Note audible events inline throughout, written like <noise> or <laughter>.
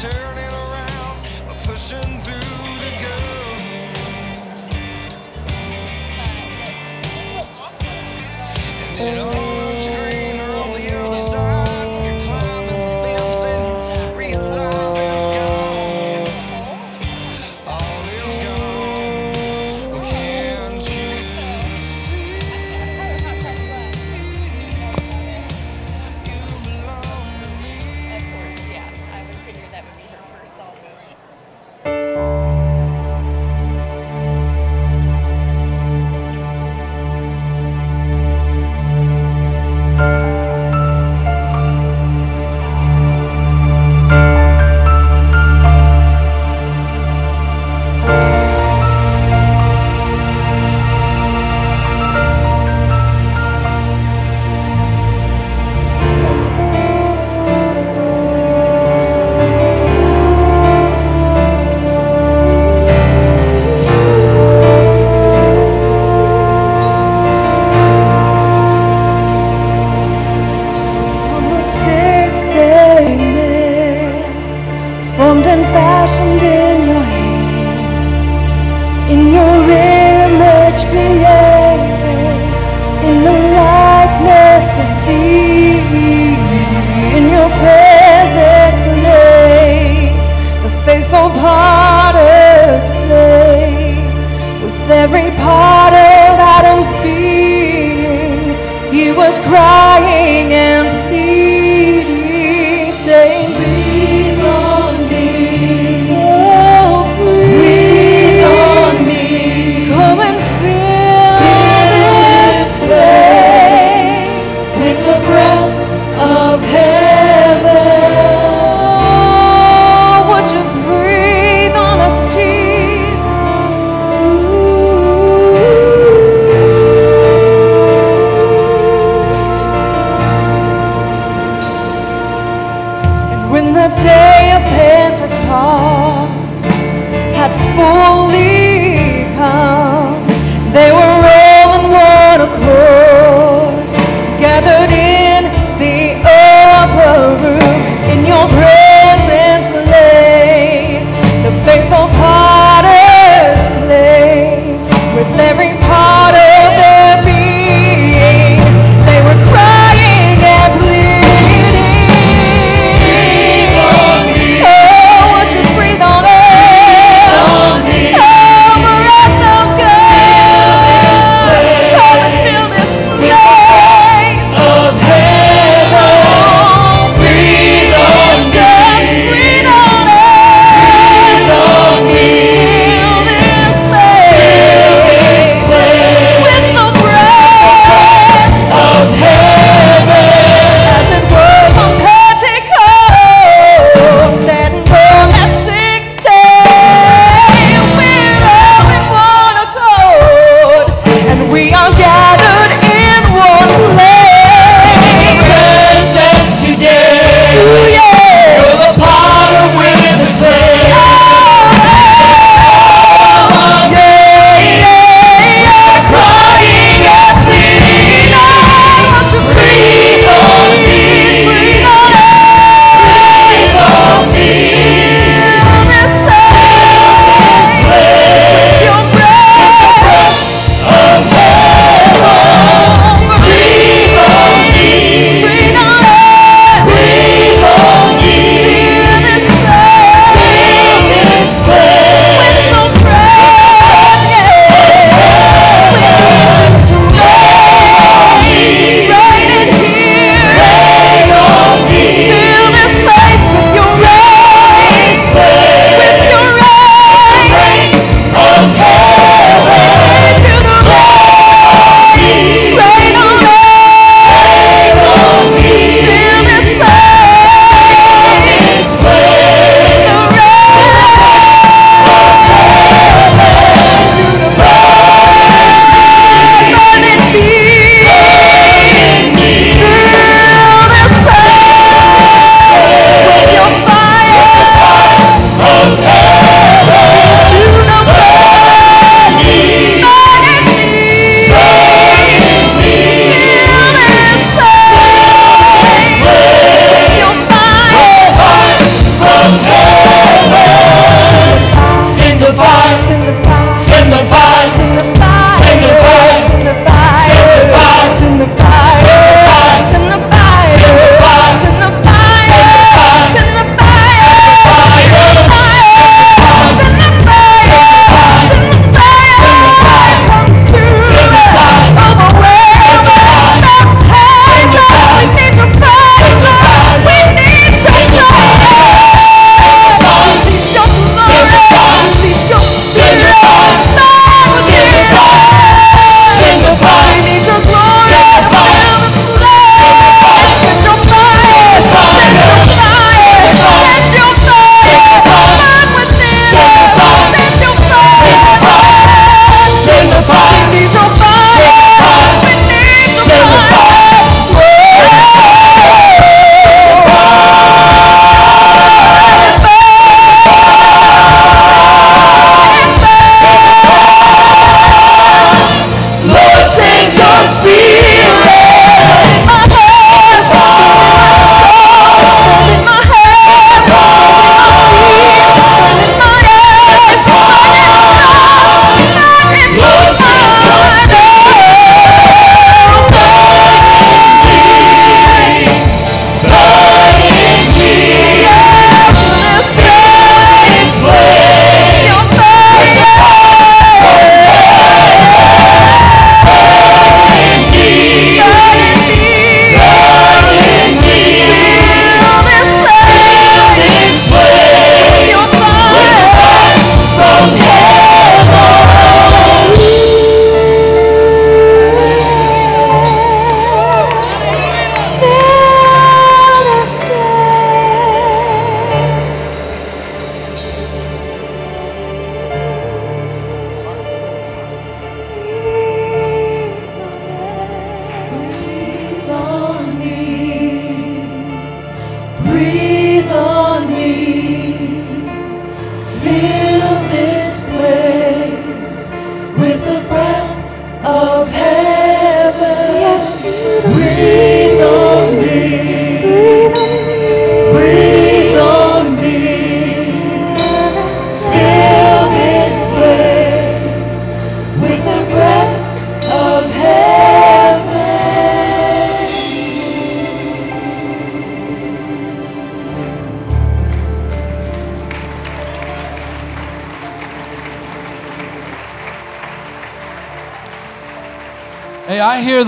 turning around, pushing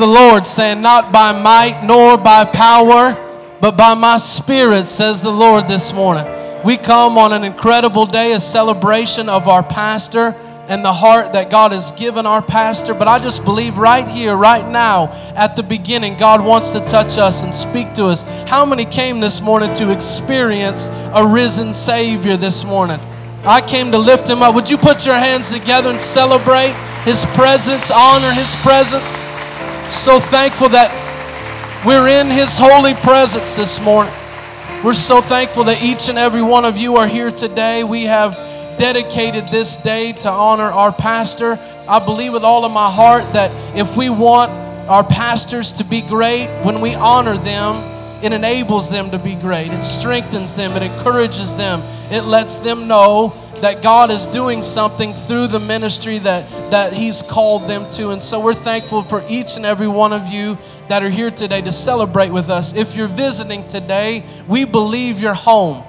the Lord saying, Not by might nor by power, but by my spirit, says the Lord this morning. We come on an incredible day, a celebration of our pastor and the heart that God has given our pastor. But I just believe right here, right now, at the beginning, God wants to touch us and speak to us. How many came this morning to experience a risen Savior this morning? I came to lift him up. Would you put your hands together and celebrate his presence, honor his presence? So thankful that we're in his holy presence this morning. We're so thankful that each and every one of you are here today. We have dedicated this day to honor our pastor. I believe with all of my heart that if we want our pastors to be great, when we honor them, it enables them to be great. It strengthens them, it encourages them, it lets them know that God is doing something through the ministry that, that He's called them to. And so we're thankful for each and every one of you that are here today to celebrate with us. If you're visiting today, we believe you're home.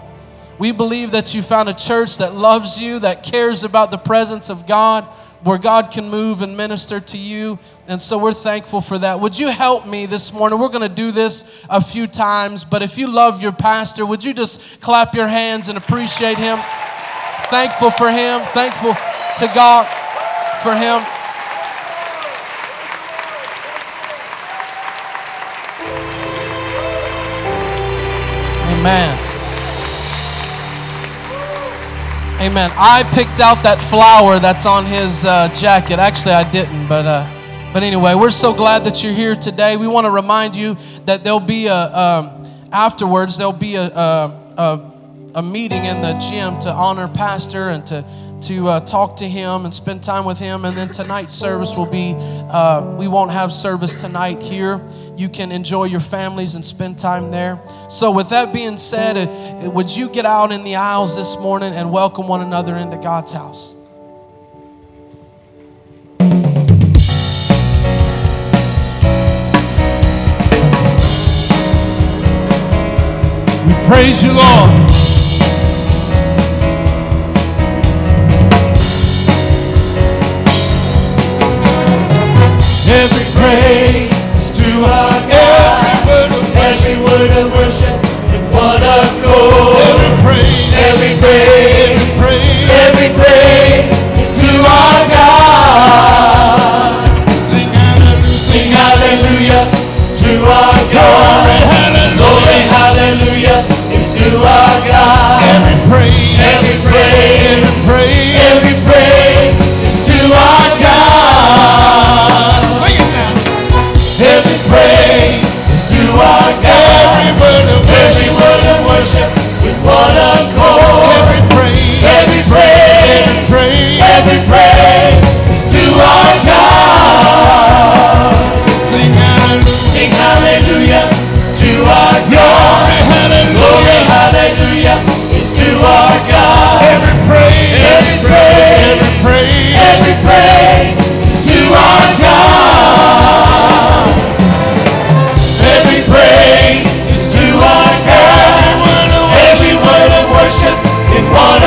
We believe that you found a church that loves you, that cares about the presence of God, where God can move and minister to you. And so we're thankful for that. Would you help me this morning? We're going to do this a few times, but if you love your pastor, would you just clap your hands and appreciate him? Thankful for him, thankful to God for him. Amen. Amen. I picked out that flower that's on his uh, jacket. Actually, I didn't, but uh, but anyway, we're so glad that you're here today. We want to remind you that there'll be a um, afterwards there'll be a, a, a a meeting in the gym to honor pastor and to to uh, talk to him and spend time with him. And then tonight's service will be, uh, we won't have service tonight here. You can enjoy your families and spend time there. So, with that being said, uh, would you get out in the aisles this morning and welcome one another into God's house? We praise you, Lord. Every praise is to our God. Every word of worship in one accord. Every praise, every praise, praise, every praise is to our God. Every praise is to our God. Every word of worship is one.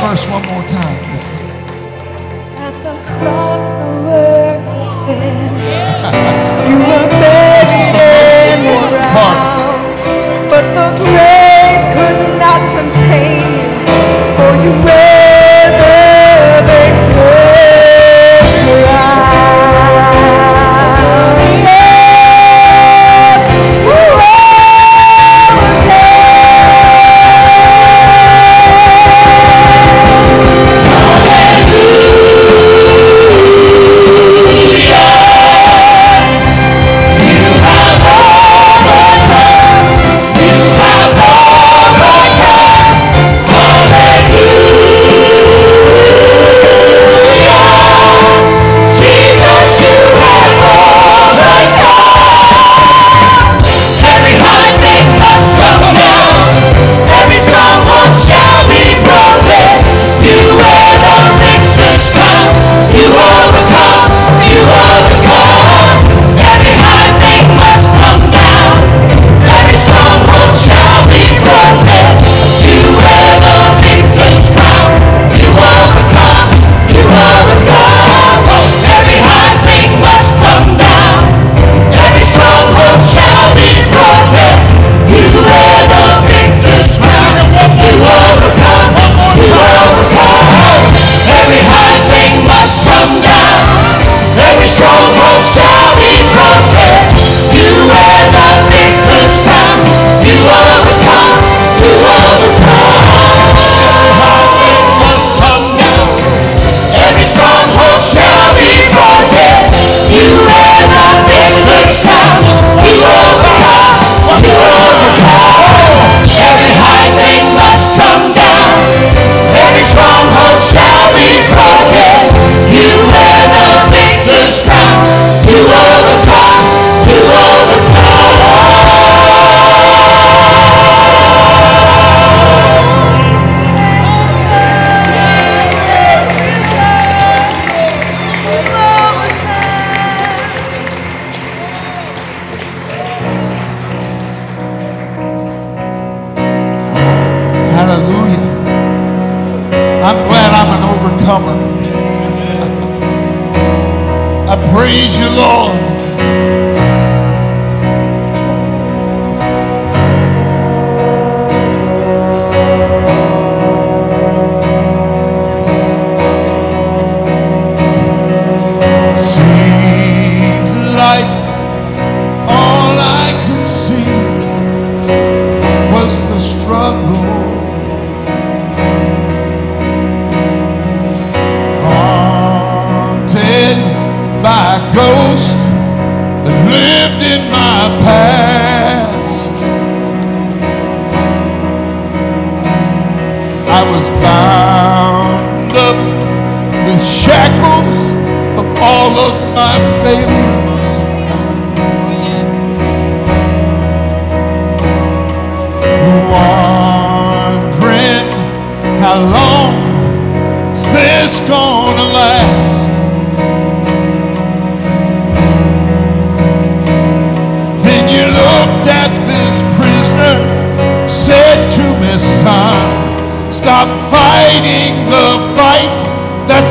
Verse one more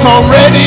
already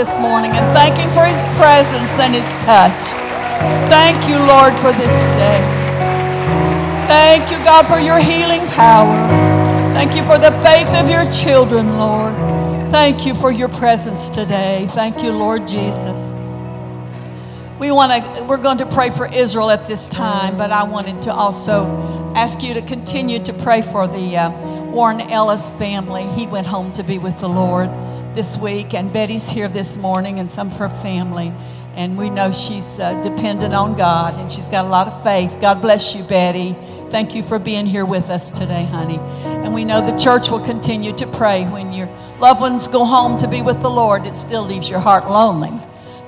this morning and thank Him for His presence and His touch. Thank you, Lord, for this day. Thank you, God, for your healing power. Thank you for the faith of your children, Lord. Thank you for your presence today. Thank you, Lord Jesus. We want to we're going to pray for Israel at this time, but I wanted to also ask you to continue to pray for the uh, Warren Ellis family. He went home to be with the Lord this week, and Betty's here this morning, and some of her family. And we know she's uh, dependent on God, and she's got a lot of faith. God bless you, Betty. Thank you for being here with us today, honey. And we know the church will continue to pray when your loved ones go home to be with the Lord. It still leaves your heart lonely.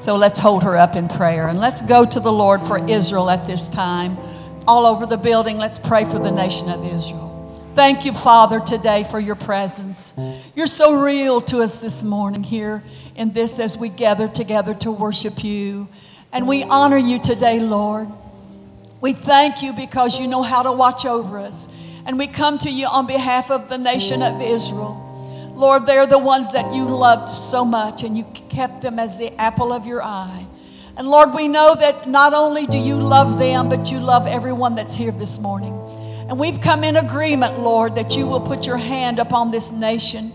So let's hold her up in prayer and let's go to the Lord for Israel at this time. All over the building, let's pray for the nation of Israel. Thank you, Father, today for your presence. You're so real to us this morning here in this as we gather together to worship you. And we honor you today, Lord. We thank you because you know how to watch over us. And we come to you on behalf of the nation of Israel. Lord, they're the ones that you loved so much and you kept them as the apple of your eye. And Lord, we know that not only do you love them, but you love everyone that's here this morning. And we've come in agreement, Lord, that you will put your hand upon this nation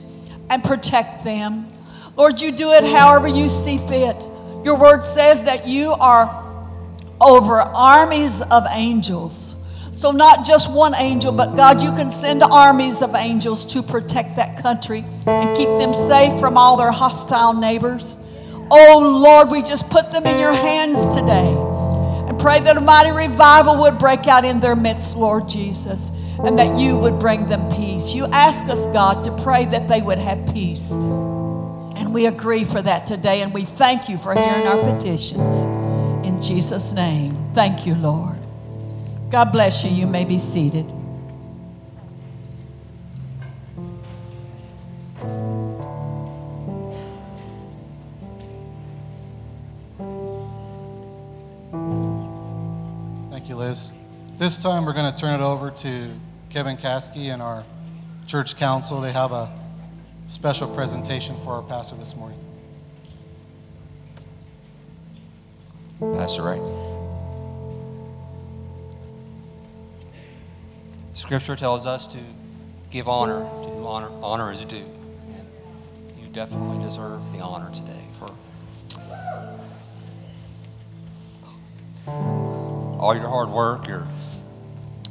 and protect them. Lord, you do it however you see fit. Your word says that you are over armies of angels. So, not just one angel, but God, you can send armies of angels to protect that country and keep them safe from all their hostile neighbors. Oh, Lord, we just put them in your hands today pray that a mighty revival would break out in their midst, Lord Jesus, and that you would bring them peace. You ask us, God, to pray that they would have peace. And we agree for that today, and we thank you for hearing our petitions. In Jesus' name, thank you, Lord. God bless you. You may be seated. This time we're going to turn it over to Kevin Kasky and our church council. They have a special presentation for our pastor this morning. Pastor Ray. Scripture tells us to give honor to whom honor, honor is due. And you definitely deserve the honor today for all your hard work, your,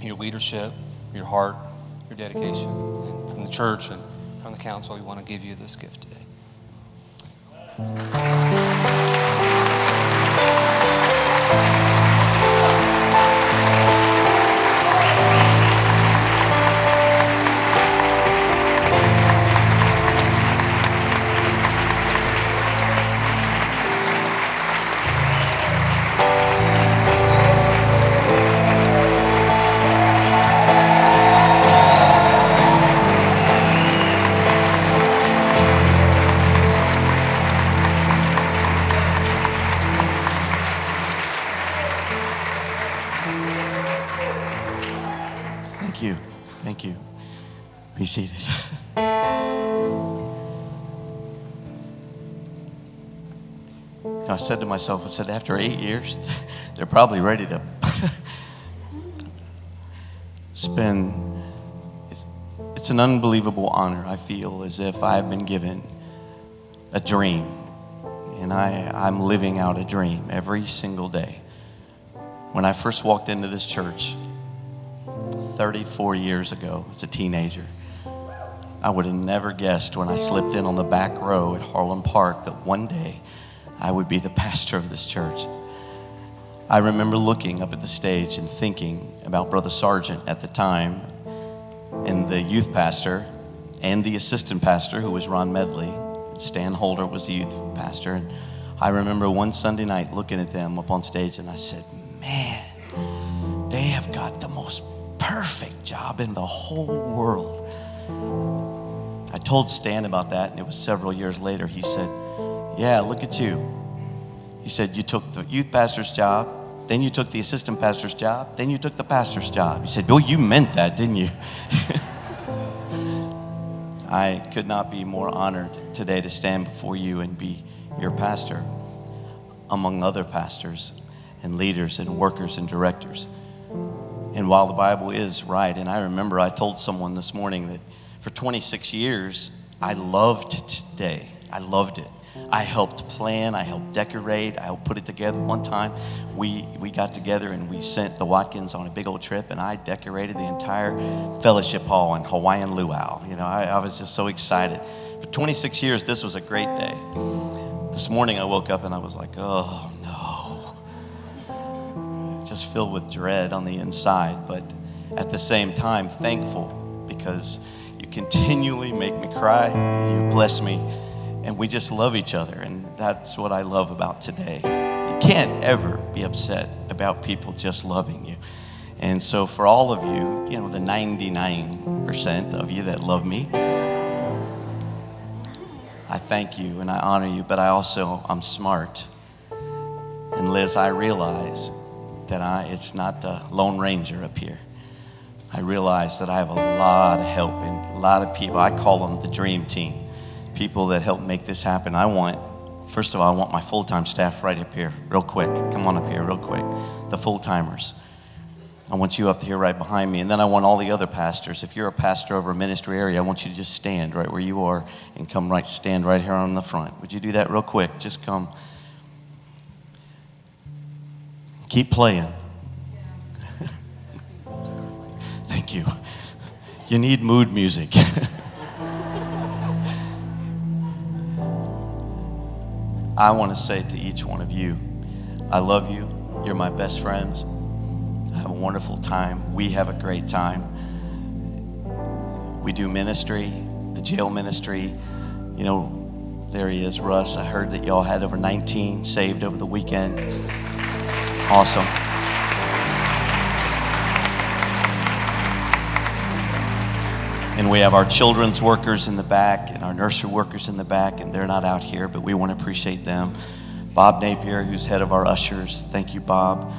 your leadership, your heart, your dedication. And from the church and from the council, we want to give you this gift today. Said to myself, I said, after eight years, <laughs> they're probably ready to <laughs> spend. It's, an unbelievable honor. I feel as if I've been given a dream, and I, I'm living out a dream every single day. When I first walked into this church, 34 years ago as a teenager. I would have never guessed when I slipped in on the back row at Harlem Park that one day I would be the pastor of this church. I remember looking up at the stage and thinking about Brother Sargent at the time and the youth pastor and the assistant pastor who was Ron Medley. Stan Holder was the youth pastor. And I remember one Sunday night looking at them up on stage and I said, Man, they have got the most perfect job in the whole world. I told Stan about that, and it was several years later. He said, Yeah, look at you. He said, You took the youth pastor's job, then you took the assistant pastor's job, then you took the pastor's job. He said, Well, you meant that, didn't you? <laughs> I could not be more honored today to stand before you and be your pastor among other pastors and leaders and workers and directors. And while the Bible is right, and I remember I told someone this morning that for 26 years, I loved today. I loved it. I helped plan, I helped decorate, I helped put it together. One time we, we got together and we sent the Watkins on a big old trip, and I decorated the entire fellowship hall in Hawaiian luau. You know, I, I was just so excited. For 26 years, this was a great day. This morning I woke up and I was like, oh no. Just filled with dread on the inside, but at the same time, thankful because you continually make me cry, you bless me and we just love each other. And that's what I love about today. You can't ever be upset about people just loving you. And so, for all of you, you know, the 99% of you that love me, I thank you and I honor you, but I also, I'm smart. And Liz, I realize that I, it's not the Lone Ranger up here. I realize that I have a lot of help and a lot of people. I call them the dream team people that help make this happen. I want, first of all, I want my full time staff right up here, real quick. Come on up here, real quick. The full timers. I want you up here right behind me. And then I want all the other pastors. If you're a pastor over a ministry area, I want you to just stand right where you are and come right, stand right here on the front. Would you do that real quick? Just come. Keep playing. <laughs> Thank you. You need mood music. <laughs> I want to say to each one of you, I love you. You're my best friends. I have a wonderful time. We have a great time. We do ministry, the jail ministry. You know, there he is, Russ. I heard that y'all had over 19 saved over the weekend. Awesome. And we have our children's workers in the back and our nursery workers in the back, and they're not out here, but we want to appreciate them. Bob Napier, who's head of our ushers, thank you, Bob.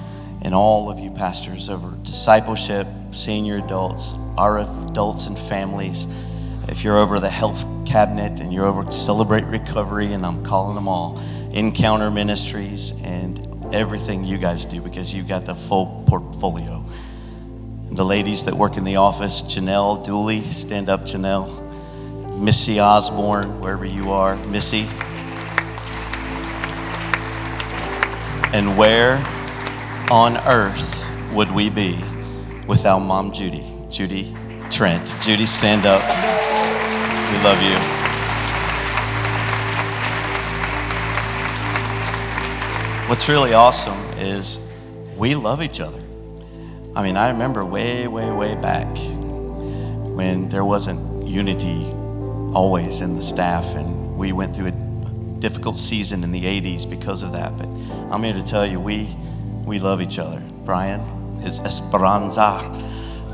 And all of you pastors over discipleship, senior adults, our adults and families. If you're over the health cabinet and you're over Celebrate Recovery, and I'm calling them all, Encounter Ministries, and everything you guys do because you've got the full portfolio. The ladies that work in the office, Janelle Dooley, stand up, Janelle. Missy Osborne, wherever you are, Missy. And where on earth would we be without Mom Judy? Judy Trent. Judy, stand up. We love you. What's really awesome is we love each other. I mean, I remember way, way, way back when there wasn't unity always in the staff, and we went through a difficult season in the 80s because of that. But I'm here to tell you, we, we love each other. Brian, his Esperanza,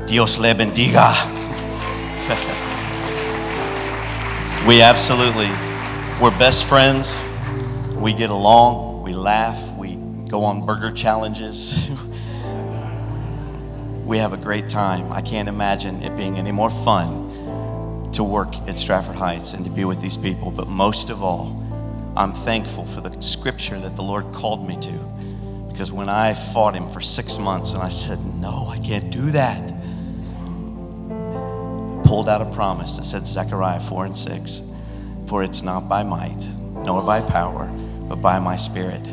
Dios le bendiga. <laughs> we absolutely, we're best friends. We get along, we laugh, we go on burger challenges. <laughs> we have a great time. I can't imagine it being any more fun to work at Stratford Heights and to be with these people. But most of all, I'm thankful for the scripture that the Lord called me to. Because when I fought Him for six months and I said, No, I can't do that, I pulled out a promise that said, Zechariah 4 and 6, For it's not by might, nor by power, but by my spirit.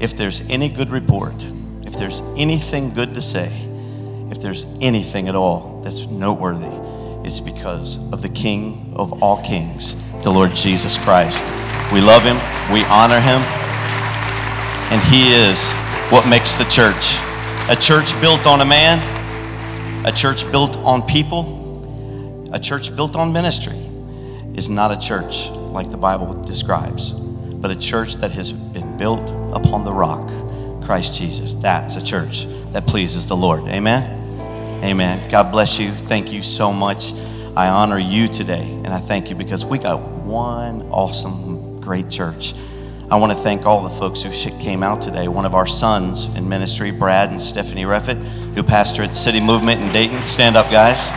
If there's any good report, if there's anything good to say, if there's anything at all that's noteworthy, it's because of the King of all kings, the Lord Jesus Christ. We love him, we honor him, and he is what makes the church. A church built on a man, a church built on people, a church built on ministry is not a church like the Bible describes, but a church that has been built upon the rock, Christ Jesus. That's a church that pleases the Lord. Amen. Amen. God bless you. Thank you so much. I honor you today, and I thank you because we got one awesome, great church. I want to thank all the folks who came out today. One of our sons in ministry, Brad and Stephanie Reffett, who pastor at City Movement in Dayton. Stand up, guys.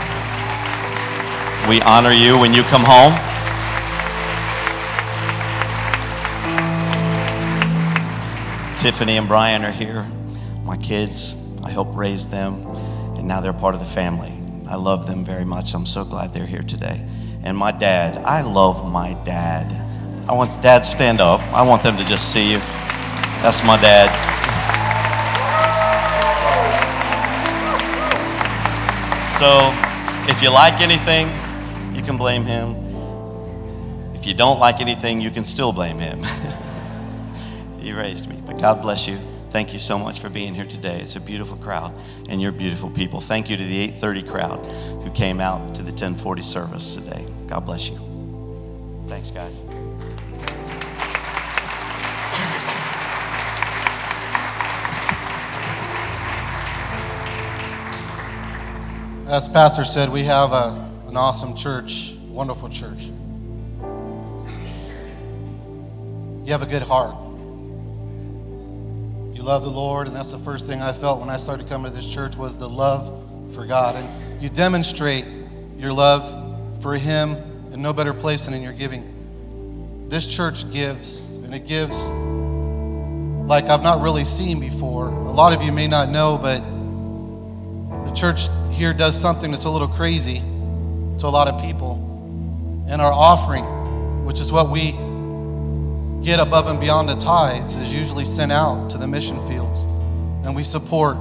We honor you when you come home. Tiffany and Brian are here. My kids, I helped raise them, and now they're part of the family. I love them very much. I'm so glad they're here today. And my dad, I love my dad. I want dad stand up. I want them to just see you. That's my dad. So, if you like anything, you can blame him. If you don't like anything, you can still blame him. <laughs> he raised me. But God bless you. Thank you so much for being here today. It's a beautiful crowd, and you're beautiful people. Thank you to the 8:30 crowd who came out to the 10:40 service today. God bless you. Thanks, guys. As Pastor said, we have a, an awesome church, wonderful church. You have a good heart. You love the Lord, and that's the first thing I felt when I started coming to this church was the love for God. And you demonstrate your love for Him in no better place than in your giving. This church gives, and it gives like I've not really seen before. A lot of you may not know, but the church here does something that's a little crazy to a lot of people. And our offering, which is what we get above and beyond the tithes, is usually sent out to the mission fields. And we support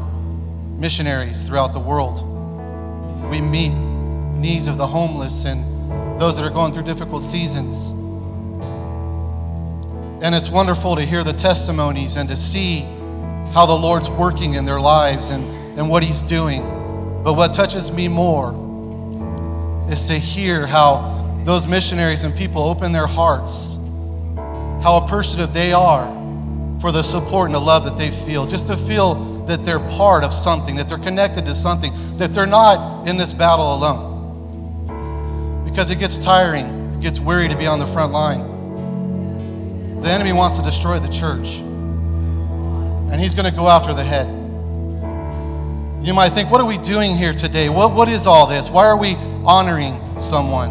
missionaries throughout the world. We meet needs of the homeless and those that are going through difficult seasons. And it's wonderful to hear the testimonies and to see how the Lord's working in their lives and, and what He's doing. But what touches me more is to hear how those missionaries and people open their hearts, how appreciative they are for the support and the love that they feel. Just to feel that they're part of something, that they're connected to something, that they're not in this battle alone. Because it gets tiring, it gets weary to be on the front line. The enemy wants to destroy the church, and he's going to go after the head. You might think, what are we doing here today? What, what is all this? Why are we honoring someone?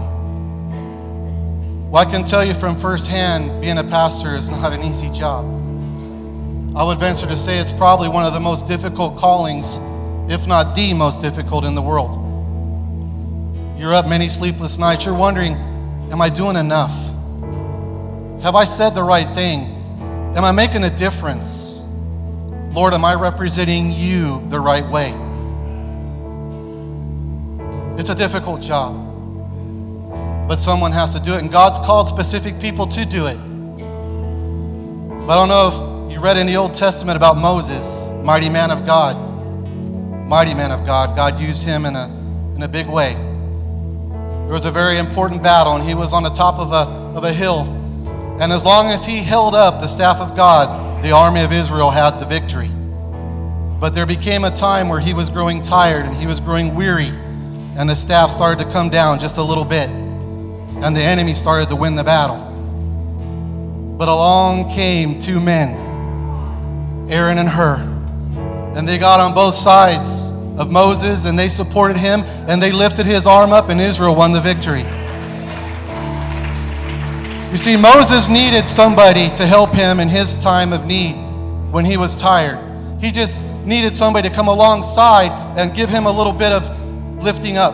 Well, I can tell you from firsthand, being a pastor is not an easy job. I would venture to say it's probably one of the most difficult callings, if not the most difficult in the world. You're up many sleepless nights. You're wondering, am I doing enough? Have I said the right thing? Am I making a difference? Lord, am I representing you the right way? It's a difficult job, but someone has to do it, and God's called specific people to do it. But I don't know if you read in the Old Testament about Moses, mighty man of God. Mighty man of God. God used him in a, in a big way. There was a very important battle, and he was on the top of a, of a hill. And as long as he held up the staff of God, the army of Israel had the victory. But there became a time where he was growing tired and he was growing weary, and the staff started to come down just a little bit, and the enemy started to win the battle. But along came two men, Aaron and Hur, and they got on both sides of Moses and they supported him and they lifted his arm up, and Israel won the victory. You see, Moses needed somebody to help him in his time of need when he was tired. He just needed somebody to come alongside and give him a little bit of lifting up.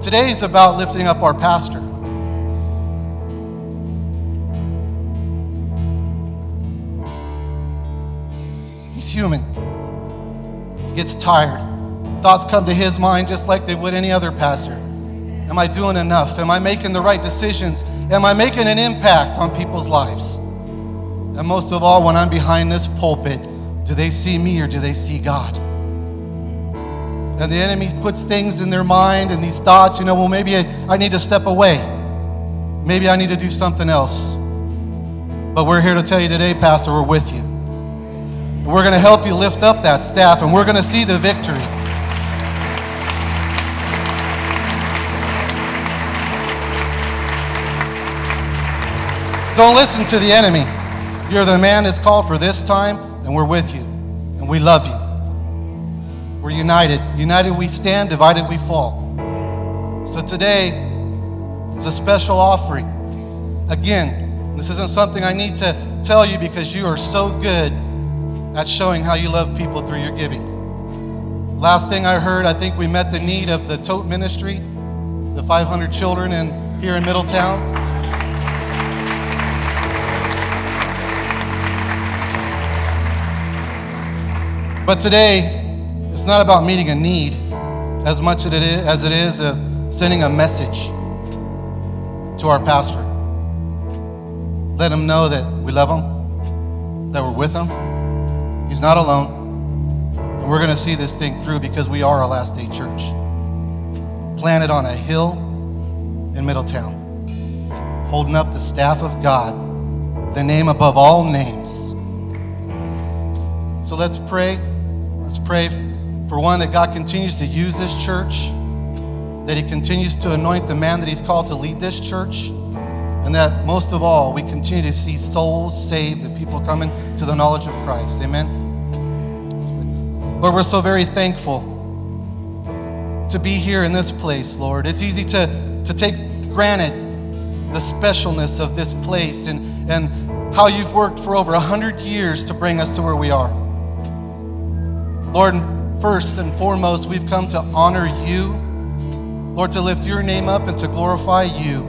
Today is about lifting up our pastor. He's human. He gets tired. Thoughts come to his mind just like they would any other pastor. Am I doing enough? Am I making the right decisions? Am I making an impact on people's lives? And most of all, when I'm behind this pulpit, do they see me or do they see God? And the enemy puts things in their mind and these thoughts, you know, well, maybe I, need to step away. Maybe I need to do something else. But we're here to tell you today, Pastor, we're with you. We're going to help you lift up that staff and we're going to see the victory. Don't listen to the enemy. You're the man that's called for this time, and we're with you. And we love you. We're united. United we stand, divided we fall. So today is a special offering. Again, this isn't something I need to tell you because you are so good at showing how you love people through your giving. Last thing I heard, I think we met the need of the tote ministry, the 500 children in, here in Middletown. But today, it's not about meeting a need as much as it is, of sending a message to our pastor. Let him know that we love him, that we're with him. He's not alone. And we're going to see this thing through because we are a last day church. Planted on a hill in Middletown, holding up the staff of God, the name above all names. So let's pray. Let's pray for one that God continues to use this church, that He continues to anoint the man that He's called to lead this church, and that most of all, we continue to see souls saved and people coming to the knowledge of Christ. Amen. Lord, we're so very thankful to be here in this place, Lord. It's easy to, to take granted the specialness of this place and, and how you've worked for over a hundred years to bring us to where we are. Lord, first and foremost, we've come to honor you, Lord, to lift your name up and to glorify you.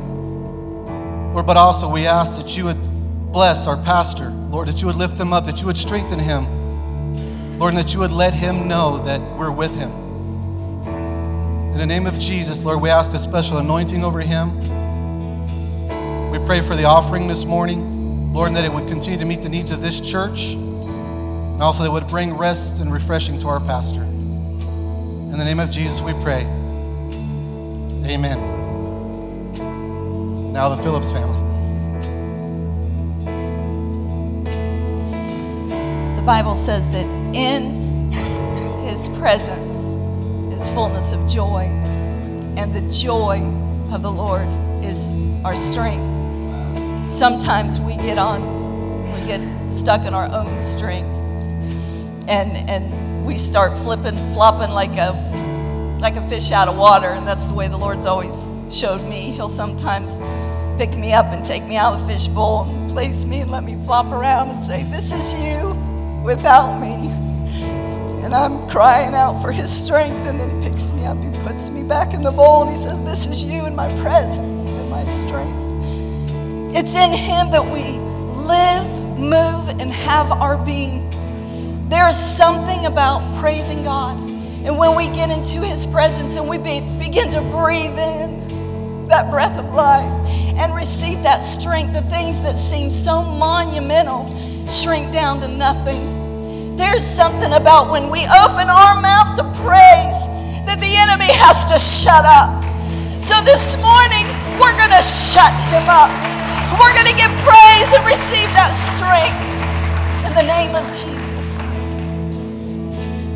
Lord, but also we ask that you would bless our pastor, Lord, that you would lift him up, that you would strengthen him, Lord, and that you would let him know that we're with him. In the name of Jesus, Lord, we ask a special anointing over him. We pray for the offering this morning, Lord, and that it would continue to meet the needs of this church, and also that would bring rest and refreshing to our pastor. In the name of Jesus, we pray. Amen. Now, the Phillips family. The Bible says that in his presence is fullness of joy, and the joy of the Lord is our strength. Sometimes we get on, we get stuck in our own strength, and and we start flipping, flopping like a like a fish out of water, and that's the way the Lord's always showed me. He'll sometimes pick me up and take me out of the fishbowl and place me and let me flop around and say, This is you without me. And I'm crying out for his strength, and then he picks me up, he puts me back in the bowl, and he says, This is you in my presence and my strength. It's in him that we live, move, and have our being. There is something about praising God. And when we get into his presence and we be, begin to breathe in that breath of life and receive that strength, the things that seem so monumental shrink down to nothing. There's something about when we open our mouth to praise that the enemy has to shut up. So this morning, we're going to shut him up. We're going to give praise and receive that strength in the name of Jesus.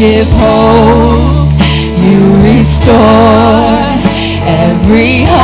give hope, you restore every heart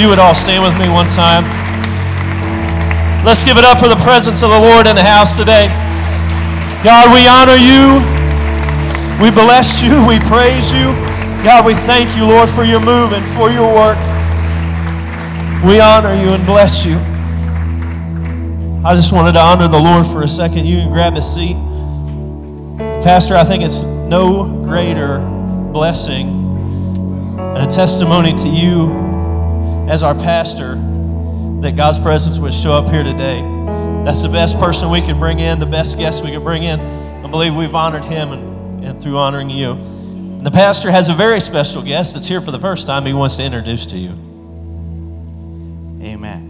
you would all stand with me one time. Let's give it up for the presence of the Lord in the house today. God, we honor you. We bless you. We praise you. God, we thank you, Lord, for your move and for your work. We honor you and bless you. I just wanted to honor the Lord for a second. You can grab a seat. Pastor, I think it's no greater blessing and a testimony to you as our pastor that God's presence would show up here today. That's the best person we could bring in, the best guest we could bring in. I believe we've honored him and, and through honoring you. The pastor has a very special guest that's here for the first time he wants to introduce to you. Amen.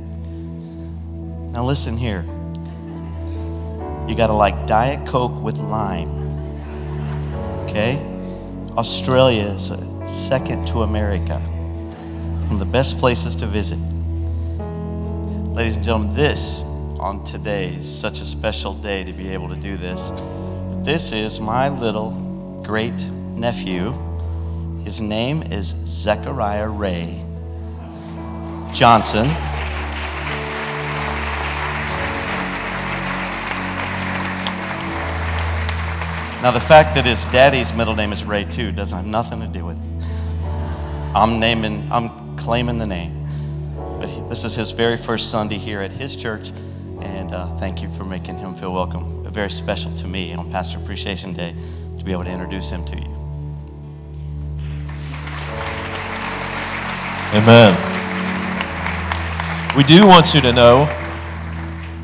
Now listen here. You got to like Diet Coke with lime. Okay? Australia is second to America. One of the best places to visit. Ladies and gentlemen, this on today is such a special day to be able to do this. This is my little great nephew. His name is Zechariah Ray Johnson. Now, the fact that his daddy's middle name is Ray too doesn't have nothing to do with it. I'm naming, I'm claiming the name. But this is his very first Sunday here at his church, and uh, thank you for making him feel welcome. Very special to me on Pastor Appreciation Day to be able to introduce him to you. Amen. We do want you to know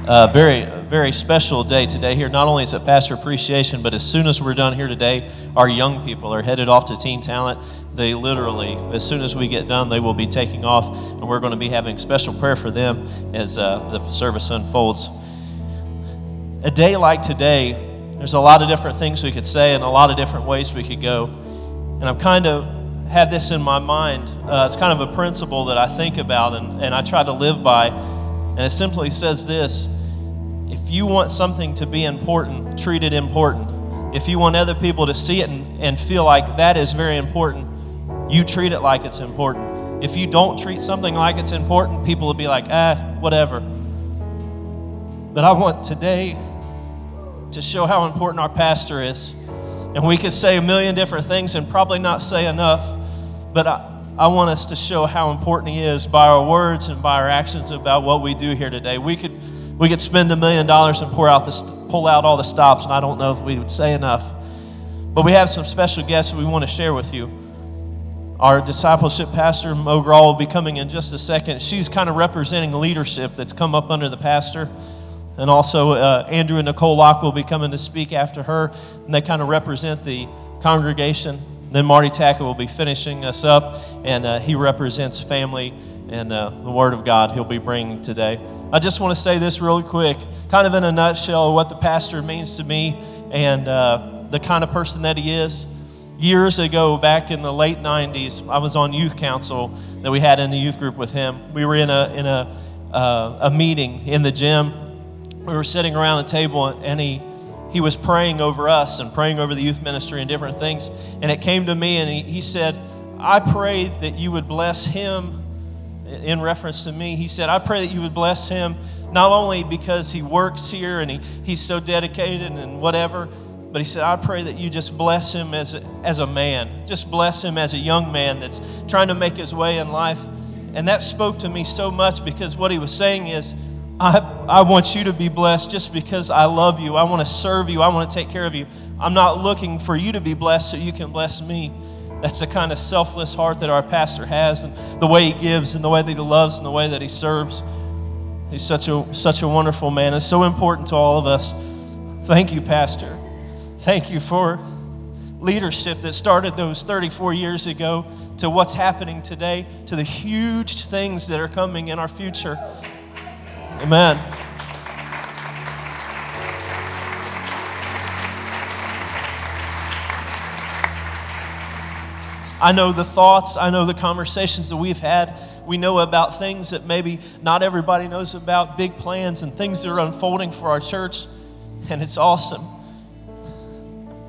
a very, very special day today here. Not only is it Pastor Appreciation, but as soon as we're done here today, our young people are headed off to Teen Talent. They literally, as soon as we get done, they will be taking off, and we're going to be having special prayer for them as uh, the service unfolds. A day like today, there's a lot of different things we could say and a lot of different ways we could go. And I've kind of had this in my mind. Uh, it's kind of a principle that I think about and, and I try to live by. And it simply says this if you want something to be important, treat it important. If you want other people to see it and, and feel like that is very important, you treat it like it's important. If you don't treat something like it's important, people will be like, ah, whatever. But I want today to show how important our pastor is. And we could say a million different things and probably not say enough, but I, I want us to show how important he is by our words and by our actions about what we do here today. We could, we could spend a million dollars and pour out the, st- pull out all the stops, and I don't know if we would say enough. But we have some special guests we want to share with you. Our discipleship pastor, Mo will be coming in just a second. She's kind of representing leadership that's come up under the pastor. And also, uh, Andrew and Nicole Locke will be coming to speak after her, and they kind of represent the congregation. Then Marty Tackett will be finishing us up, and uh, he represents family and uh, the Word of God he'll be bringing today. I just want to say this really quick, kind of in a nutshell, what the pastor means to me and uh, the kind of person that he is. Years ago, back in the late 90s, I was on youth council that we had in the youth group with him. We were in a, in a, uh, a meeting in the gym we were sitting around a table and he he was praying over us and praying over the youth ministry and different things and it came to me and he, he said i pray that you would bless him in reference to me he said i pray that you would bless him not only because he works here and he, he's so dedicated and whatever but he said i pray that you just bless him as a, as a man just bless him as a young man that's trying to make his way in life and that spoke to me so much because what he was saying is I, I want you to be blessed just because I love you. I want to serve you. I want to take care of you. I'm not looking for you to be blessed so you can bless me. That's the kind of selfless heart that our pastor has, and the way he gives, and the way that he loves, and the way that he serves. He's such a, such a wonderful man. It's so important to all of us. Thank you, Pastor. Thank you for leadership that started those 34 years ago to what's happening today, to the huge things that are coming in our future. Amen. I know the thoughts, I know the conversations that we've had. We know about things that maybe not everybody knows about, big plans and things that are unfolding for our church. And it's awesome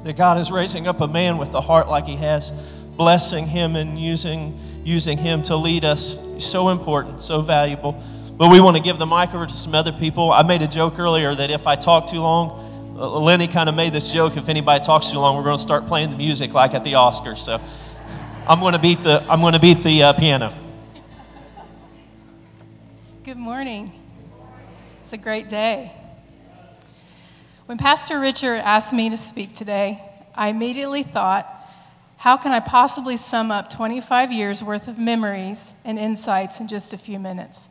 that God is raising up a man with a heart like he has. blessing him and using, using him to lead us. So important, so valuable. But we want to give the mic over to some other people. I made a joke earlier that if I talk too long, uh, Lenny kind of made this joke if anybody talks too long, we're going to start playing the music like at the Oscars. So I'm going to beat the, I'm going to beat the uh, piano. Good morning. It's a great day. When Pastor Richard asked me to speak today, I immediately thought, how can I possibly sum up 25 years worth of memories and insights in just a few minutes?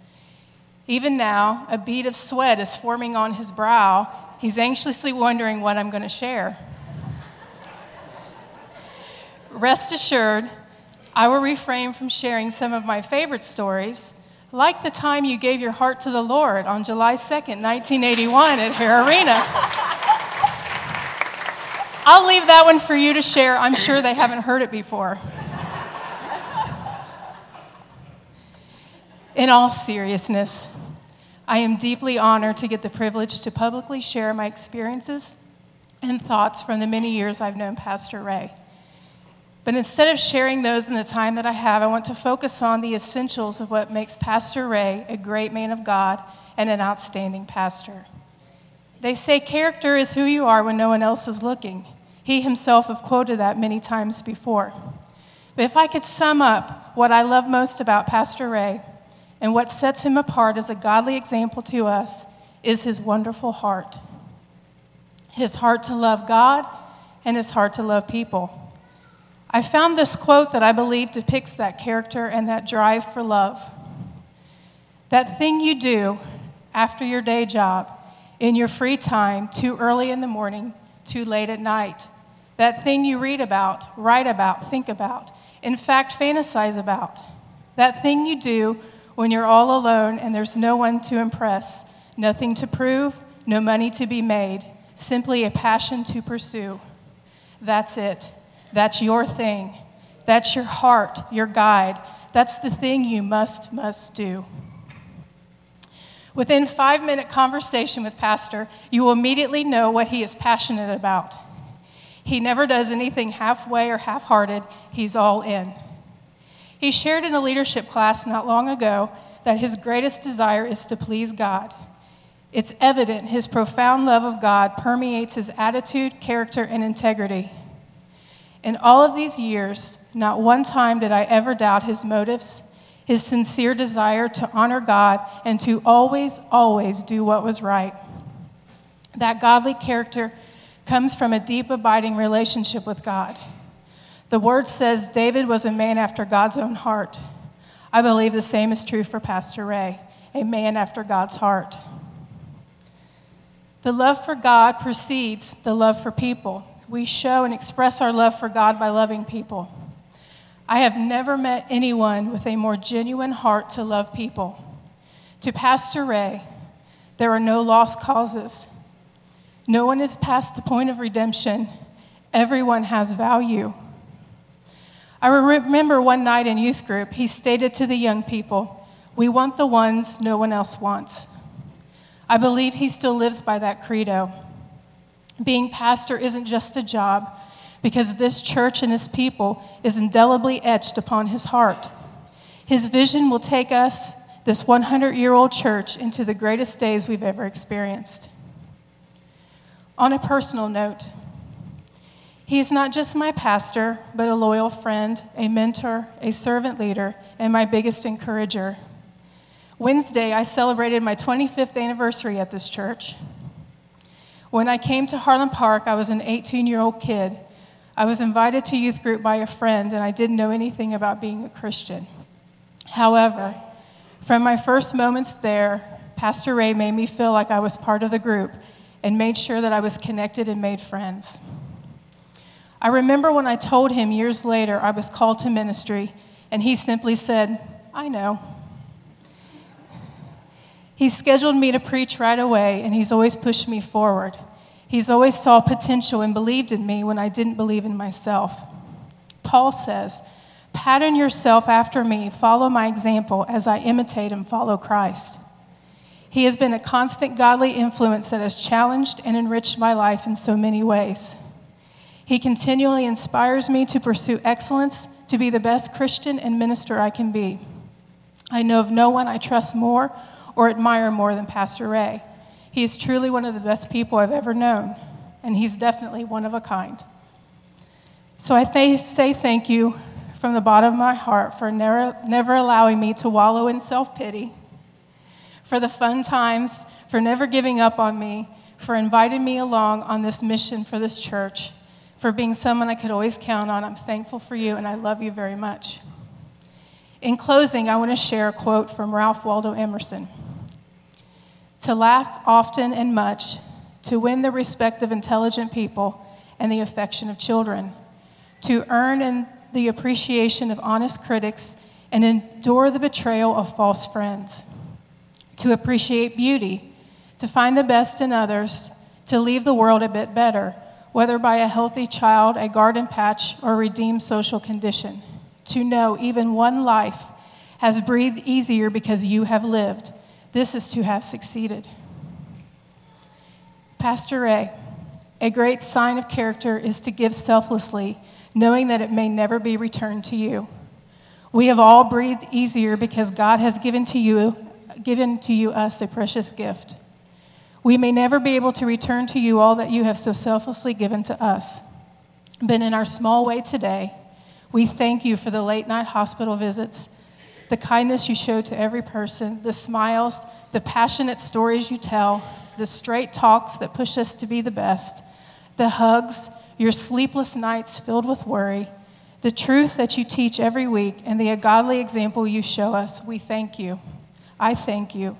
Even now, a bead of sweat is forming on his brow. He's anxiously wondering what I'm going to share. Rest assured, I will refrain from sharing some of my favorite stories, like the time you gave your heart to the Lord on July 2nd, 1981 at Hara Arena. I'll leave that one for you to share. I'm sure they haven't heard it before. In all seriousness, I am deeply honored to get the privilege to publicly share my experiences and thoughts from the many years I've known Pastor Ray. But instead of sharing those in the time that I have, I want to focus on the essentials of what makes Pastor Ray a great man of God and an outstanding pastor. They say character is who you are when no one else is looking. He himself have quoted that many times before. But if I could sum up what I love most about Pastor Ray and what sets him apart as a godly example to us is his wonderful heart. His heart to love God and his heart to love people. I found this quote that I believe depicts that character and that drive for love. That thing you do after your day job, in your free time, too early in the morning, too late at night. That thing you read about, write about, think about, in fact, fantasize about. That thing you do when you're all alone and there's no one to impress, nothing to prove, no money to be made, simply a passion to pursue. That's it. That's your thing. That's your heart, your guide. That's the thing you must, must do. Within five minute conversation with Pastor, you will immediately know what he is passionate about. He never does anything halfway or half hearted, he's all in. He shared in a leadership class not long ago that his greatest desire is to please God. It's evident his profound love of God permeates his attitude, character, and integrity. In all of these years, not one time did I ever doubt his motives, his sincere desire to honor God, and to always, always do what was right. That godly character comes from a deep, abiding relationship with God. The word says David was a man after God's own heart. I believe the same is true for Pastor Ray, a man after God's heart. The love for God precedes the love for people. We show and express our love for God by loving people. I have never met anyone with a more genuine heart to love people. To Pastor Ray, there are no lost causes. No one is past the point of redemption. Everyone has value. I remember one night in youth group, he stated to the young people, We want the ones no one else wants. I believe he still lives by that credo. Being pastor isn't just a job, because this church and his people is indelibly etched upon his heart. His vision will take us, this 100 year old church, into the greatest days we've ever experienced. On a personal note, he is not just my pastor, but a loyal friend, a mentor, a servant leader, and my biggest encourager. Wednesday, I celebrated my 25th anniversary at this church. When I came to Harlan Park, I was an 18 year old kid. I was invited to youth group by a friend, and I didn't know anything about being a Christian. However, from my first moments there, Pastor Ray made me feel like I was part of the group and made sure that I was connected and made friends. I remember when I told him years later I was called to ministry, and he simply said, I know. He scheduled me to preach right away, and he's always pushed me forward. He's always saw potential and believed in me when I didn't believe in myself. Paul says, Pattern yourself after me, follow my example as I imitate and follow Christ. He has been a constant godly influence that has challenged and enriched my life in so many ways. He continually inspires me to pursue excellence, to be the best Christian and minister I can be. I know of no one I trust more or admire more than Pastor Ray. He is truly one of the best people I've ever known, and he's definitely one of a kind. So I th- say thank you from the bottom of my heart for never, never allowing me to wallow in self pity, for the fun times, for never giving up on me, for inviting me along on this mission for this church, for being someone I could always count on. I'm thankful for you, and I love you very much. In closing, I want to share a quote from Ralph Waldo Emerson To laugh often and much, to win the respect of intelligent people and the affection of children, to earn in the appreciation of honest critics and endure the betrayal of false friends, to appreciate beauty, to find the best in others, to leave the world a bit better, whether by a healthy child, a garden patch, or redeemed social condition, to know even one life has breathed easier because you have lived. This is to have succeeded. Pastor Ray, a great sign of character is to give selflessly, knowing that it may never be returned to you. We have all breathed easier because God has given to you, given to you us a precious gift. We may never be able to return to you all that you have so selflessly given to us. But in our small way today, we thank you for the late night hospital visits, the kindness you show to every person, the smiles, the passionate stories you tell, the straight talks that push us to be the best, the hugs, your sleepless nights filled with worry, the truth that you teach every week, and the godly example you show us. We thank you. I thank you.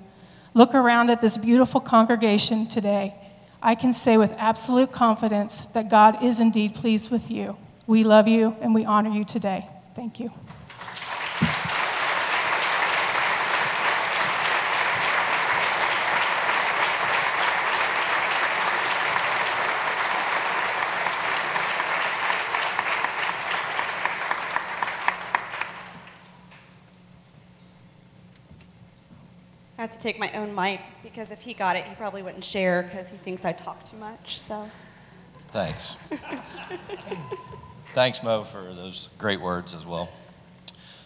Look around at this beautiful congregation today. I can say with absolute confidence that God is indeed pleased with you. We love you and we honor you today. Thank you. To take my own mic because if he got it, he probably wouldn't share because he thinks I talk too much. So. Thanks. <laughs> Thanks, Mo, for those great words as well.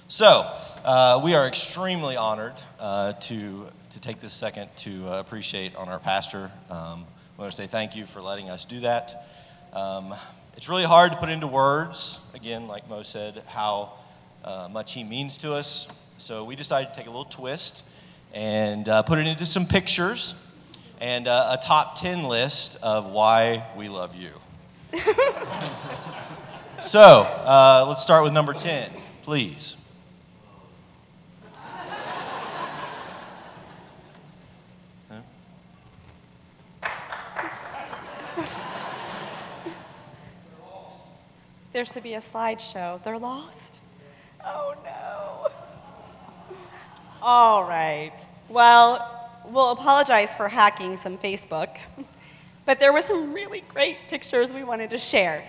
So, uh, we are extremely honored uh, to, to take this second to uh, appreciate on our pastor. Um, I want to say thank you for letting us do that. Um, it's really hard to put into words, again, like Mo said, how uh, much he means to us. So, we decided to take a little twist and uh, put it into some pictures and uh, a top 10 list of why we love you. <laughs> so uh, let's start with number 10, please. There should be a slideshow. They're lost. Oh no. All right. Well, we'll apologize for hacking some Facebook, <laughs> but there were some really great pictures we wanted to share.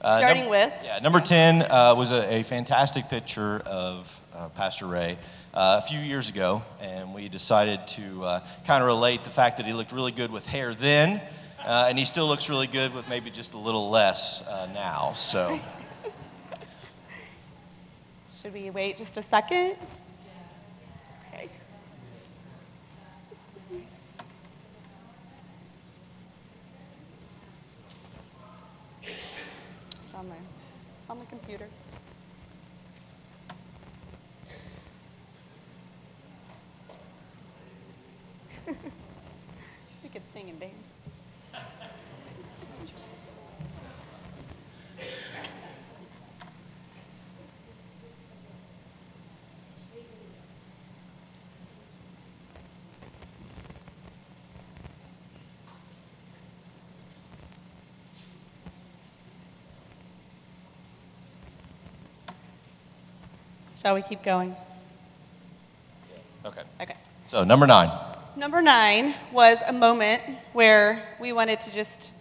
Uh, Starting num- with Yeah, number 10 uh, was a, a fantastic picture of uh, Pastor Ray uh, a few years ago, and we decided to uh, kind of relate the fact that he looked really good with hair then, uh, and he still looks really good with maybe just a little less uh, now. So, <laughs> Should we wait just a second? Okay. It's on the, on the computer. we could sing and dance. Shall we keep going? okay. Okay. So, number nine. Number nine was a moment where we wanted to just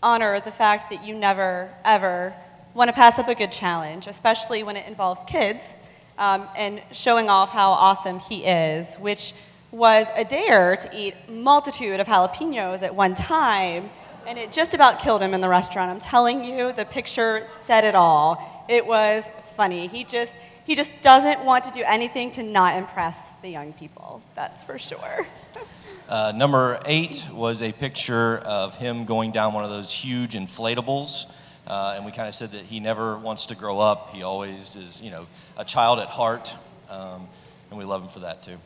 honor the fact that you never, ever want to pass up a good challenge, especially when it involves kids, um, and showing off how awesome he is, which was a dare to eat multitude of jalapenos at one time, and it just about killed him in the restaurant. I'm telling you, the picture said it all. It was funny. He just he just doesn't want to do anything to not impress the young people. That's for sure. <laughs> Uh, number eight was a picture of him going down one of those huge inflatables. Uh, and we kind of said that he never wants to grow up. He always is, you know, a child at heart. Um, and we love him for that too.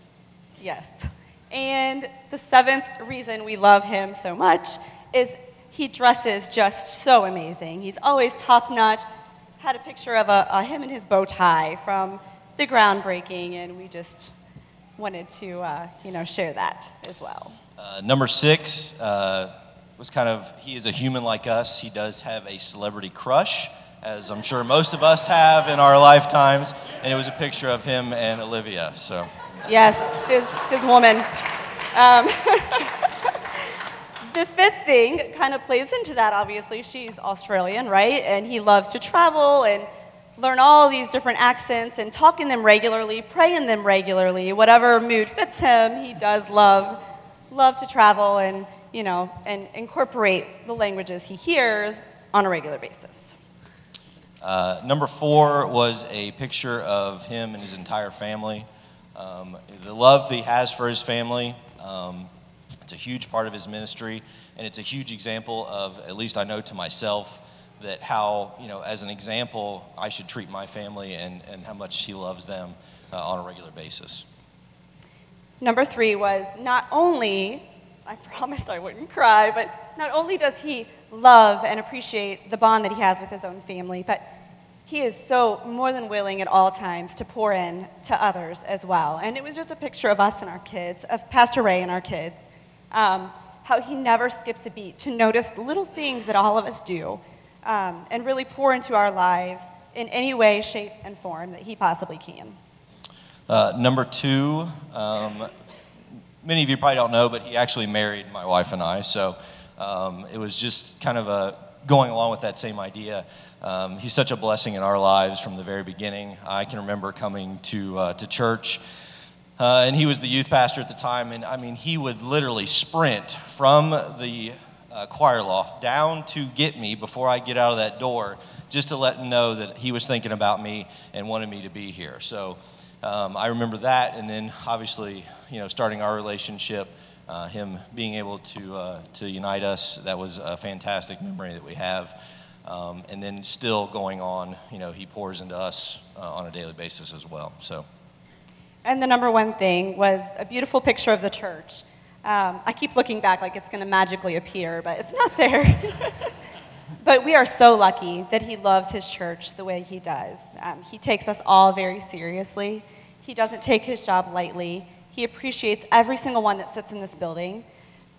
Yes. And the seventh reason we love him so much is he dresses just so amazing. He's always top notch. Had a picture of a, a him and his bow tie from the groundbreaking, and we just wanted to, uh, you know, share that as well. Uh, number six uh, was kind of, he is a human like us. He does have a celebrity crush, as I'm sure most of us have in our lifetimes. And it was a picture of him and Olivia. So, Yes, his, his woman. Um, <laughs> the fifth thing kind of plays into that, obviously. She's Australian, right? And he loves to travel and learn all these different accents and talk in them regularly, pray in them regularly. Whatever mood fits him, he does love, love to travel and, you know, and incorporate the languages he hears on a regular basis. uh, number four was a picture of him and his entire family. Um, the love he has for his family, um, it's a huge part of his ministry, and it's a huge example of, at least I know to myself, that how, you know, as an example, I should treat my family and, and how much he loves them uh, on a regular basis. Number three was not only, I promised I wouldn't cry, but not only does he love and appreciate the bond that he has with his own family, but he is so more than willing at all times to pour in to others as well. And it was just a picture of us and our kids, of Pastor Ray and our kids, um, how he never skips a beat to notice little things that all of us do um, and really pour into our lives in any way, shape, and form that he possibly can. Uh, number two, um, many of you probably don't know, but he actually married my wife and I. So um, it was just kind of a going along with that same idea. Um, he's such a blessing in our lives from the very beginning. I can remember coming to uh, to church, uh, and he was the youth pastor at the time. And I mean, he would literally sprint from the uh, choir loft down to get me before I get out of that door, just to let him know that he was thinking about me and wanted me to be here. So um, I remember that, and then obviously, you know, starting our relationship, uh, him being able to uh, to unite us. That was a fantastic memory that we have. Um, and then still going on, you know, he pours into us uh, on a daily basis as well. So. And the number one thing was a beautiful picture of the church. Um, I keep looking back like it's going to magically appear, but it's not there. <laughs> but we are so lucky that he loves his church the way he does. Um, he takes us all very seriously. He doesn't take his job lightly. He appreciates every single one that sits in this building.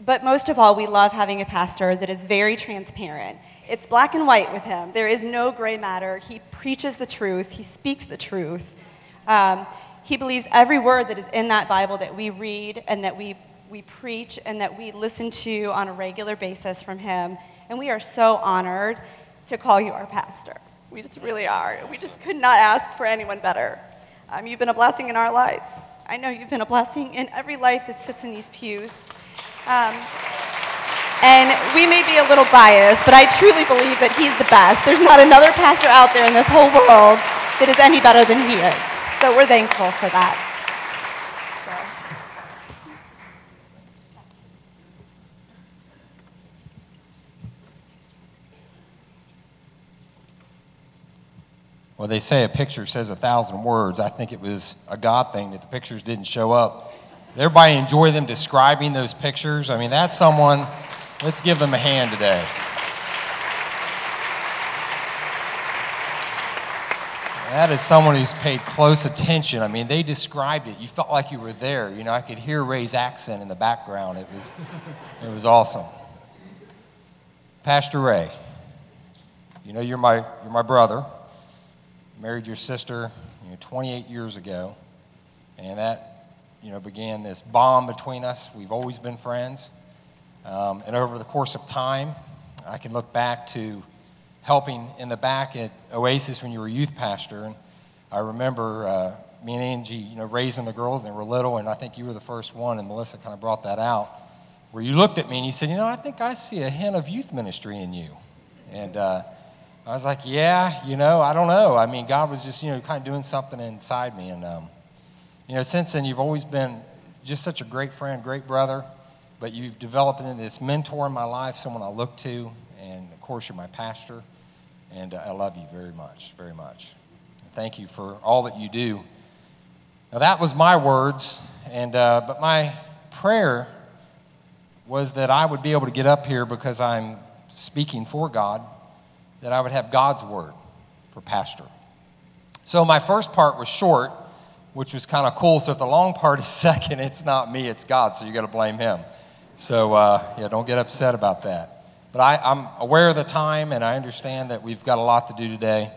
But most of all, we love having a pastor that is very transparent. It's black and white with him. There is no gray matter. He preaches the truth, he speaks the truth. Um, he believes every word that is in that Bible that we read and that we, we preach and that we listen to on a regular basis from him. And we are so honored to call you our pastor. We just really are. We just could not ask for anyone better. Um, you've been a blessing in our lives. I know you've been a blessing in every life that sits in these pews. Um, and we may be a little biased, but I truly believe that he's the best. There's not another pastor out there in this whole world that is any better than he is. So we're thankful for that. Well, they say a picture says a thousand words. I think it was a God thing that the pictures didn't show up. Everybody enjoy them describing those pictures. I mean, that's someone, let's give them a hand today. That is someone who's paid close attention. I mean, they described it. You felt like you were there. You know, I could hear Ray's accent in the background. It was, it was awesome. Pastor Ray, you know, you're my, you're my brother married your sister you know, 28 years ago, and that you know began this bond between us. We've always been friends, um, and over the course of time, I can look back to helping in the back at Oasis when you were youth pastor, and I remember uh, me and Angie, you know, raising the girls, and they were little, and I think you were the first one, and Melissa kind of brought that out, where you looked at me and you said, you know, I think I see a hint of youth ministry in you, and. Uh, I was like, yeah, you know, I don't know. I mean, God was just, you know, kind of doing something inside me. And, um, you know, since then, you've always been just such a great friend, great brother, but you've developed into this mentor in my life, someone I look to. And of course, you're my pastor. And uh, I love you very much, very much. Thank you for all that you do. Now, that was my words. And, uh, but my prayer was that I would be able to get up here because I'm speaking for God that I would have God's word for pastor. So my first part was short, which was kind of cool. So if the long part is <laughs> second, it's not me, it's God. So you got to blame Him. So uh, yeah, don't get upset about that. But I, I'm aware of the time, and I understand that we've got a lot to do today.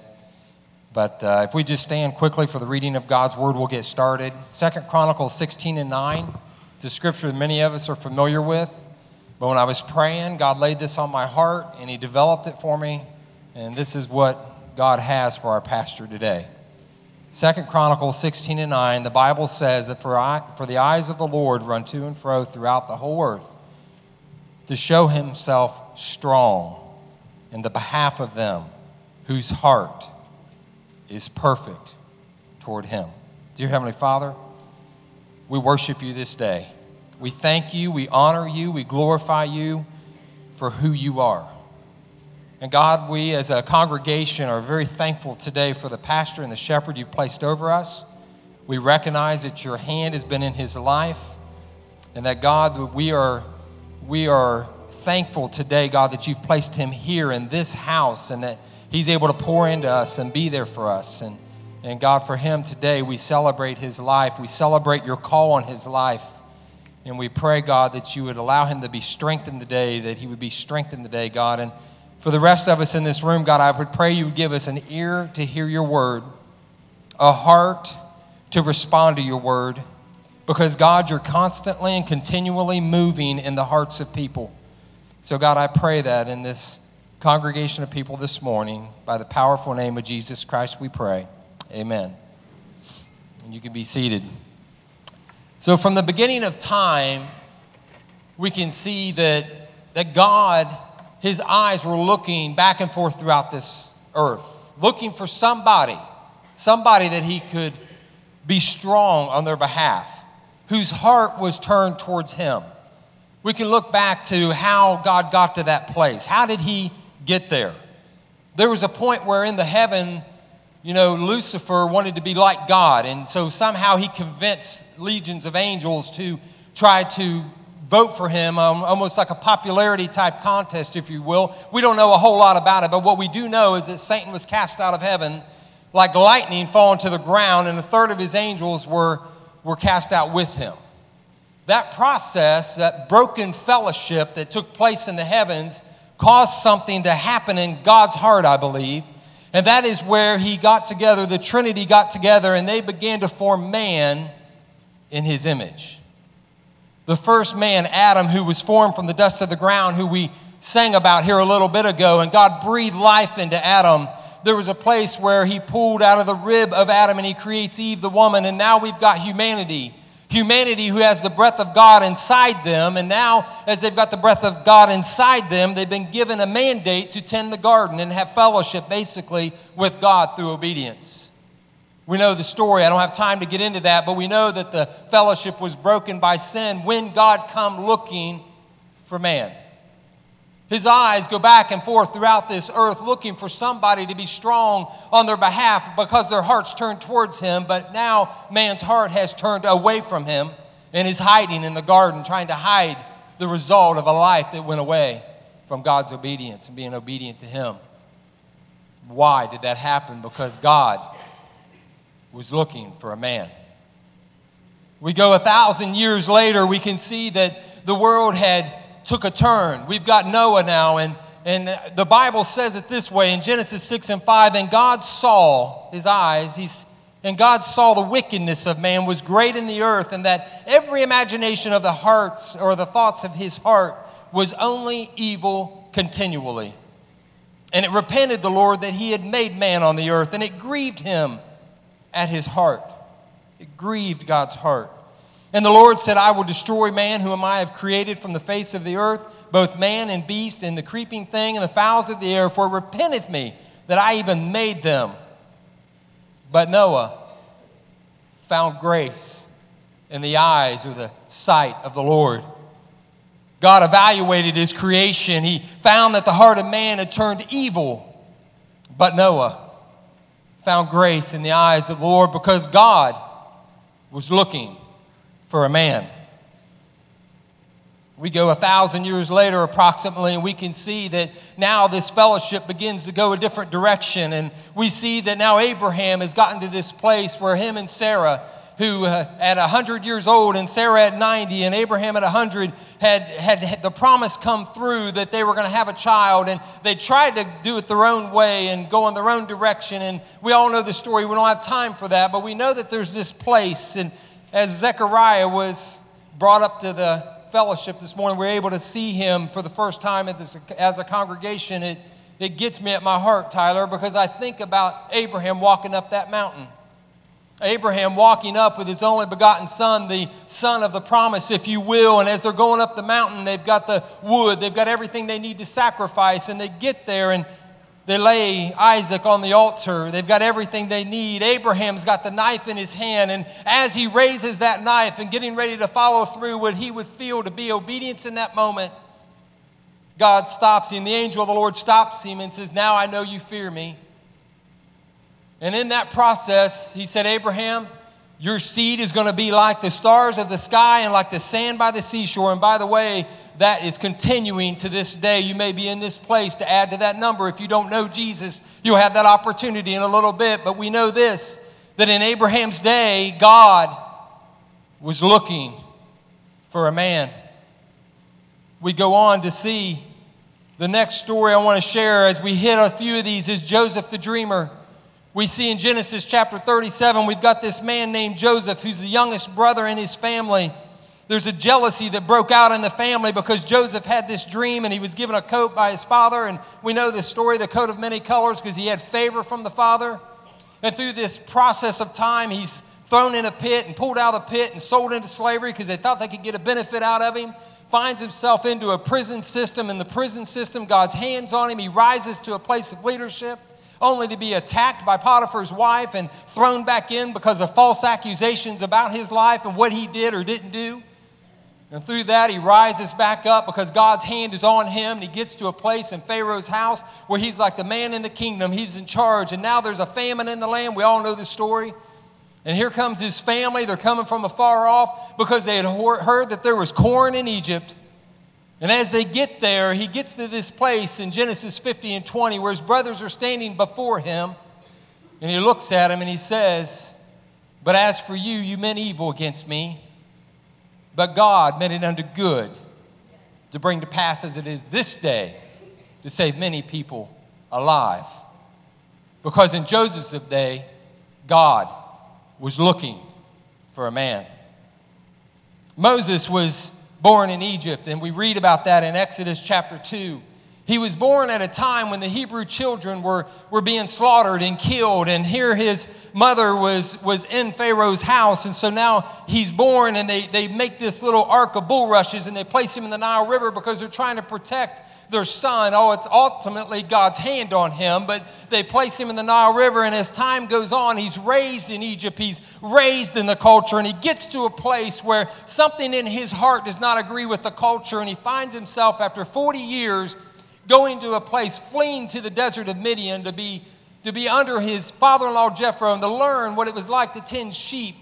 But uh, if we just stand quickly for the reading of God's word, we'll get started. Second Chronicles 16 and 9. It's a scripture that many of us are familiar with. But when I was praying, God laid this on my heart and He developed it for me. And this is what God has for our pastor today. Second Chronicles 16 and 9, the Bible says that for, I, for the eyes of the Lord run to and fro throughout the whole earth to show himself strong in the behalf of them whose heart is perfect toward him. Dear Heavenly Father, we worship you this day. We thank you, we honor you, we glorify you for who you are. And God, we as a congregation are very thankful today for the pastor and the shepherd you've placed over us. We recognize that your hand has been in his life, and that God, we are, we are thankful today, God, that you've placed him here in this house and that he's able to pour into us and be there for us. And, and God, for him today, we celebrate his life. We celebrate your call on his life. And we pray, God, that you would allow him to be strengthened today, that he would be strengthened today, God. And for the rest of us in this room, God, I would pray you would give us an ear to hear your word, a heart to respond to your word, because, God, you're constantly and continually moving in the hearts of people. So, God, I pray that in this congregation of people this morning, by the powerful name of Jesus Christ, we pray. Amen. And you can be seated. So, from the beginning of time, we can see that, that God his eyes were looking back and forth throughout this earth, looking for somebody, somebody that he could be strong on their behalf, whose heart was turned towards him. We can look back to how God got to that place. How did he get there? There was a point where in the heaven, you know, Lucifer wanted to be like God, and so somehow he convinced legions of angels to try to vote for him, um, almost like a popularity type contest, if you will. We don't know a whole lot about it, but what we do know is that Satan was cast out of heaven like lightning falling to the ground, and a third of his angels were, were cast out with him. That process, that broken fellowship that took place in the heavens, caused something to happen in God's heart, I believe. And that is where he got together, the Trinity got together, and they began to form man in his image the first man, Adam, who was formed from the dust of the ground, who we sang about here a little bit ago, and God breathed life into Adam. There was a place where he pulled out of the rib of Adam and he creates Eve, the woman, and now we've got humanity. Humanity who has the breath of God inside them, and now, as they've got the breath of God inside them, they've been given a mandate to tend the garden and have fellowship basically with God through obedience. We know the story. I don't have time to get into that, but we know that the fellowship was broken by sin when God come looking for man. His eyes go back and forth throughout this earth looking for somebody to be strong on their behalf because their hearts turned towards him, but now man's heart has turned away from him and is hiding in the garden, trying to hide the result of a life that went away from God's obedience and being obedient to him. Why did that happen? Because God was looking for a man. We go a thousand years later, we can see that the world had took a turn. We've got Noah now, and, and the Bible says it this way in Genesis 6 and 5 and God saw his eyes, he's, and God saw the wickedness of man was great in the earth, and that every imagination of the hearts or the thoughts of his heart was only evil continually. And it repented the Lord that he had made man on the earth, and it grieved him at his heart. It grieved God's heart. And the Lord said, I will destroy man whom I have created from the face of the earth, both man and beast, and the creeping thing and the fowls of the air, for it repenteth me that I even made them. But Noah found grace in the eyes or the sight of the Lord. God evaluated his creation. He found that the heart of man had turned evil. But Noah found grace in the eyes of the Lord because God was looking for a man. We go a thousand years later, approximately, and we can see that now this fellowship begins to go a different direction. And we see that now Abraham has gotten to this place where him and Sarah, who uh, at 100 years old and Sarah at 90 and Abraham at 100, had, had, had the promise come through that they were going to have a child. And they tried to do it their own way and go in their own direction. And we all know the story. We don't have time for that. But we know that there's this place. And as Zechariah was brought up to the fellowship this morning, we're able to see him for the first time as a congregation. It, it gets me at my heart, Tyler, because I think about Abraham walking up that mountain. Abraham walking up with his only begotten son, the son of the promise, if you will. And as they're going up the mountain, they've got the wood, they've got everything they need to sacrifice. And they get there and they lay Isaac on the altar. They've got everything they need. Abraham's got the knife in his hand. And as he raises that knife and getting ready to follow through what he would feel to be obedience in that moment, God stops him. The angel of the Lord stops him and says, Now I know you fear me. And in that process, he said, Abraham, your seed is going to be like the stars of the sky and like the sand by the seashore. And by the way, that is continuing to this day. You may be in this place to add to that number. If you don't know Jesus, you'll have that opportunity in a little bit. But we know this that in Abraham's day, God was looking for a man. We go on to see the next story I want to share as we hit a few of these is Joseph the dreamer. We see in Genesis chapter 37, we've got this man named Joseph who's the youngest brother in his family. There's a jealousy that broke out in the family because Joseph had this dream and he was given a coat by his father. And we know the story, the coat of many colors, because he had favor from the father. And through this process of time, he's thrown in a pit and pulled out of the pit and sold into slavery because they thought they could get a benefit out of him. Finds himself into a prison system. In the prison system, God's hands on him. He rises to a place of leadership only to be attacked by Potiphar's wife and thrown back in because of false accusations about his life and what he did or didn't do. And through that, he rises back up because God's hand is on him. And he gets to a place in Pharaoh's house where he's like the man in the kingdom. He's in charge. And now there's a famine in the land. We all know the story. And here comes his family. They're coming from afar off because they had heard that there was corn in Egypt. And as they get there, he gets to this place in Genesis 50 and 20 where his brothers are standing before him. And he looks at him and he says, But as for you, you meant evil against me but God meant it unto good to bring to pass as it is this day to save many people alive. Because in Joseph's day, God was looking for a man. Moses was born in Egypt, and we read about that in Exodus chapter 2. He was born at a time when the Hebrew children were, were being slaughtered and killed. And here his mother was, was in Pharaoh's house. And so now he's born, and they, they make this little ark of bulrushes and they place him in the Nile River because they're trying to protect their son. Oh, it's ultimately God's hand on him, but they place him in the Nile River. And as time goes on, he's raised in Egypt, he's raised in the culture, and he gets to a place where something in his heart does not agree with the culture. And he finds himself after 40 years going to a place, fleeing to the desert of Midian to be, to be under his father in law Jethro and to learn what it was like to tend sheep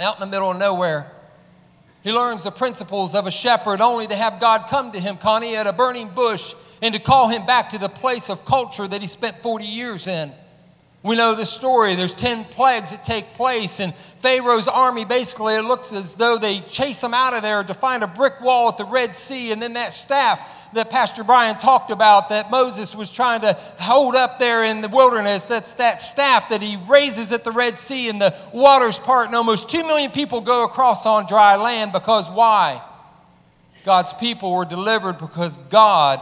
out in the middle of nowhere. He learns the principles of a shepherd only to have God come to him, Connie, at a burning bush and to call him back to the place of culture that he spent 40 years in. We know the story. There's 10 plagues that take place, and Pharaoh's army basically, it looks as though they chase them out of there to find a brick wall at the Red Sea, and then that staff that Pastor Brian talked about that Moses was trying to hold up there in the wilderness. That's that staff that he raises at the Red Sea and the waters part, and almost two million people go across on dry land because why? God's people were delivered because God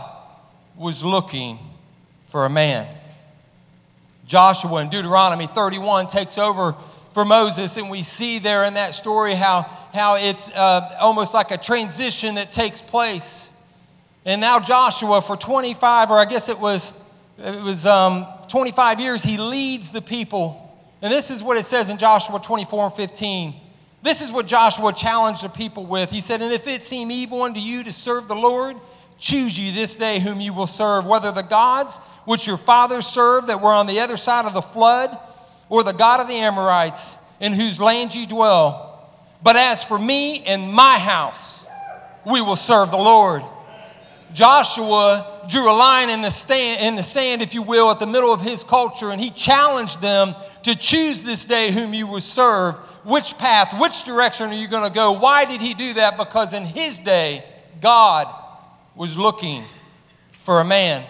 was looking for a man. Joshua in Deuteronomy 31 takes over for Moses, and we see there in that story how, how it's uh, almost like a transition that takes place. And now Joshua, for 25, or I guess it was, it was um, 25 years, he leads the people. And this is what it says in Joshua 24 and 15. This is what Joshua challenged the people with. He said, And if it seem evil unto you to serve the Lord, choose you this day whom you will serve, whether the gods which your fathers served that were on the other side of the flood, or the God of the Amorites, in whose land you dwell. But as for me and my house, we will serve the Lord. Joshua drew a line in the, stand, in the sand, if you will, at the middle of his culture, and he challenged them to choose this day whom you will serve. Which path, which direction are you going to go? Why did he do that? Because in his day, God was looking for a man.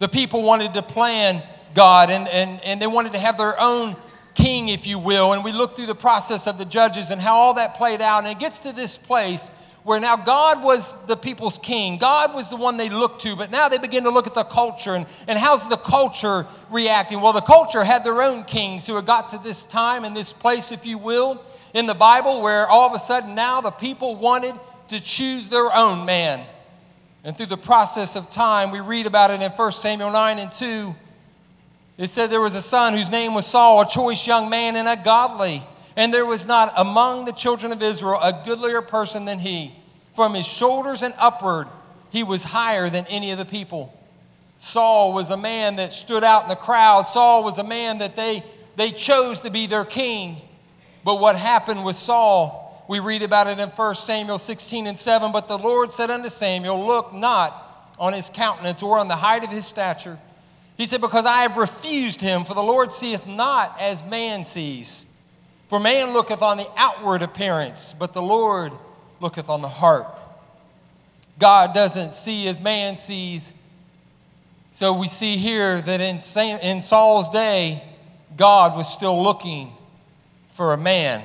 The people wanted to plan God and, and, and they wanted to have their own king, if you will. And we look through the process of the judges and how all that played out. And it gets to this place where now God was the people's king. God was the one they looked to, but now they begin to look at the culture and, and how's the culture reacting? Well, the culture had their own kings who had got to this time and this place, if you will, in the Bible where all of a sudden now the people wanted to choose their own man. And through the process of time, we read about it in 1 Samuel 9 and 2. It said there was a son whose name was Saul, a choice young man and a godly. And there was not among the children of Israel a goodlier person than he. From his shoulders and upward, he was higher than any of the people. Saul was a man that stood out in the crowd. Saul was a man that they, they chose to be their king. But what happened with Saul, we read about it in 1 Samuel 16 and 7. But the Lord said unto Samuel, Look not on his countenance or on the height of his stature. He said, Because I have refused him, for the Lord seeth not as man sees. For man looketh on the outward appearance, but the Lord looketh on the heart. God doesn't see as man sees. So we see here that in, in Saul's day, God was still looking for a man.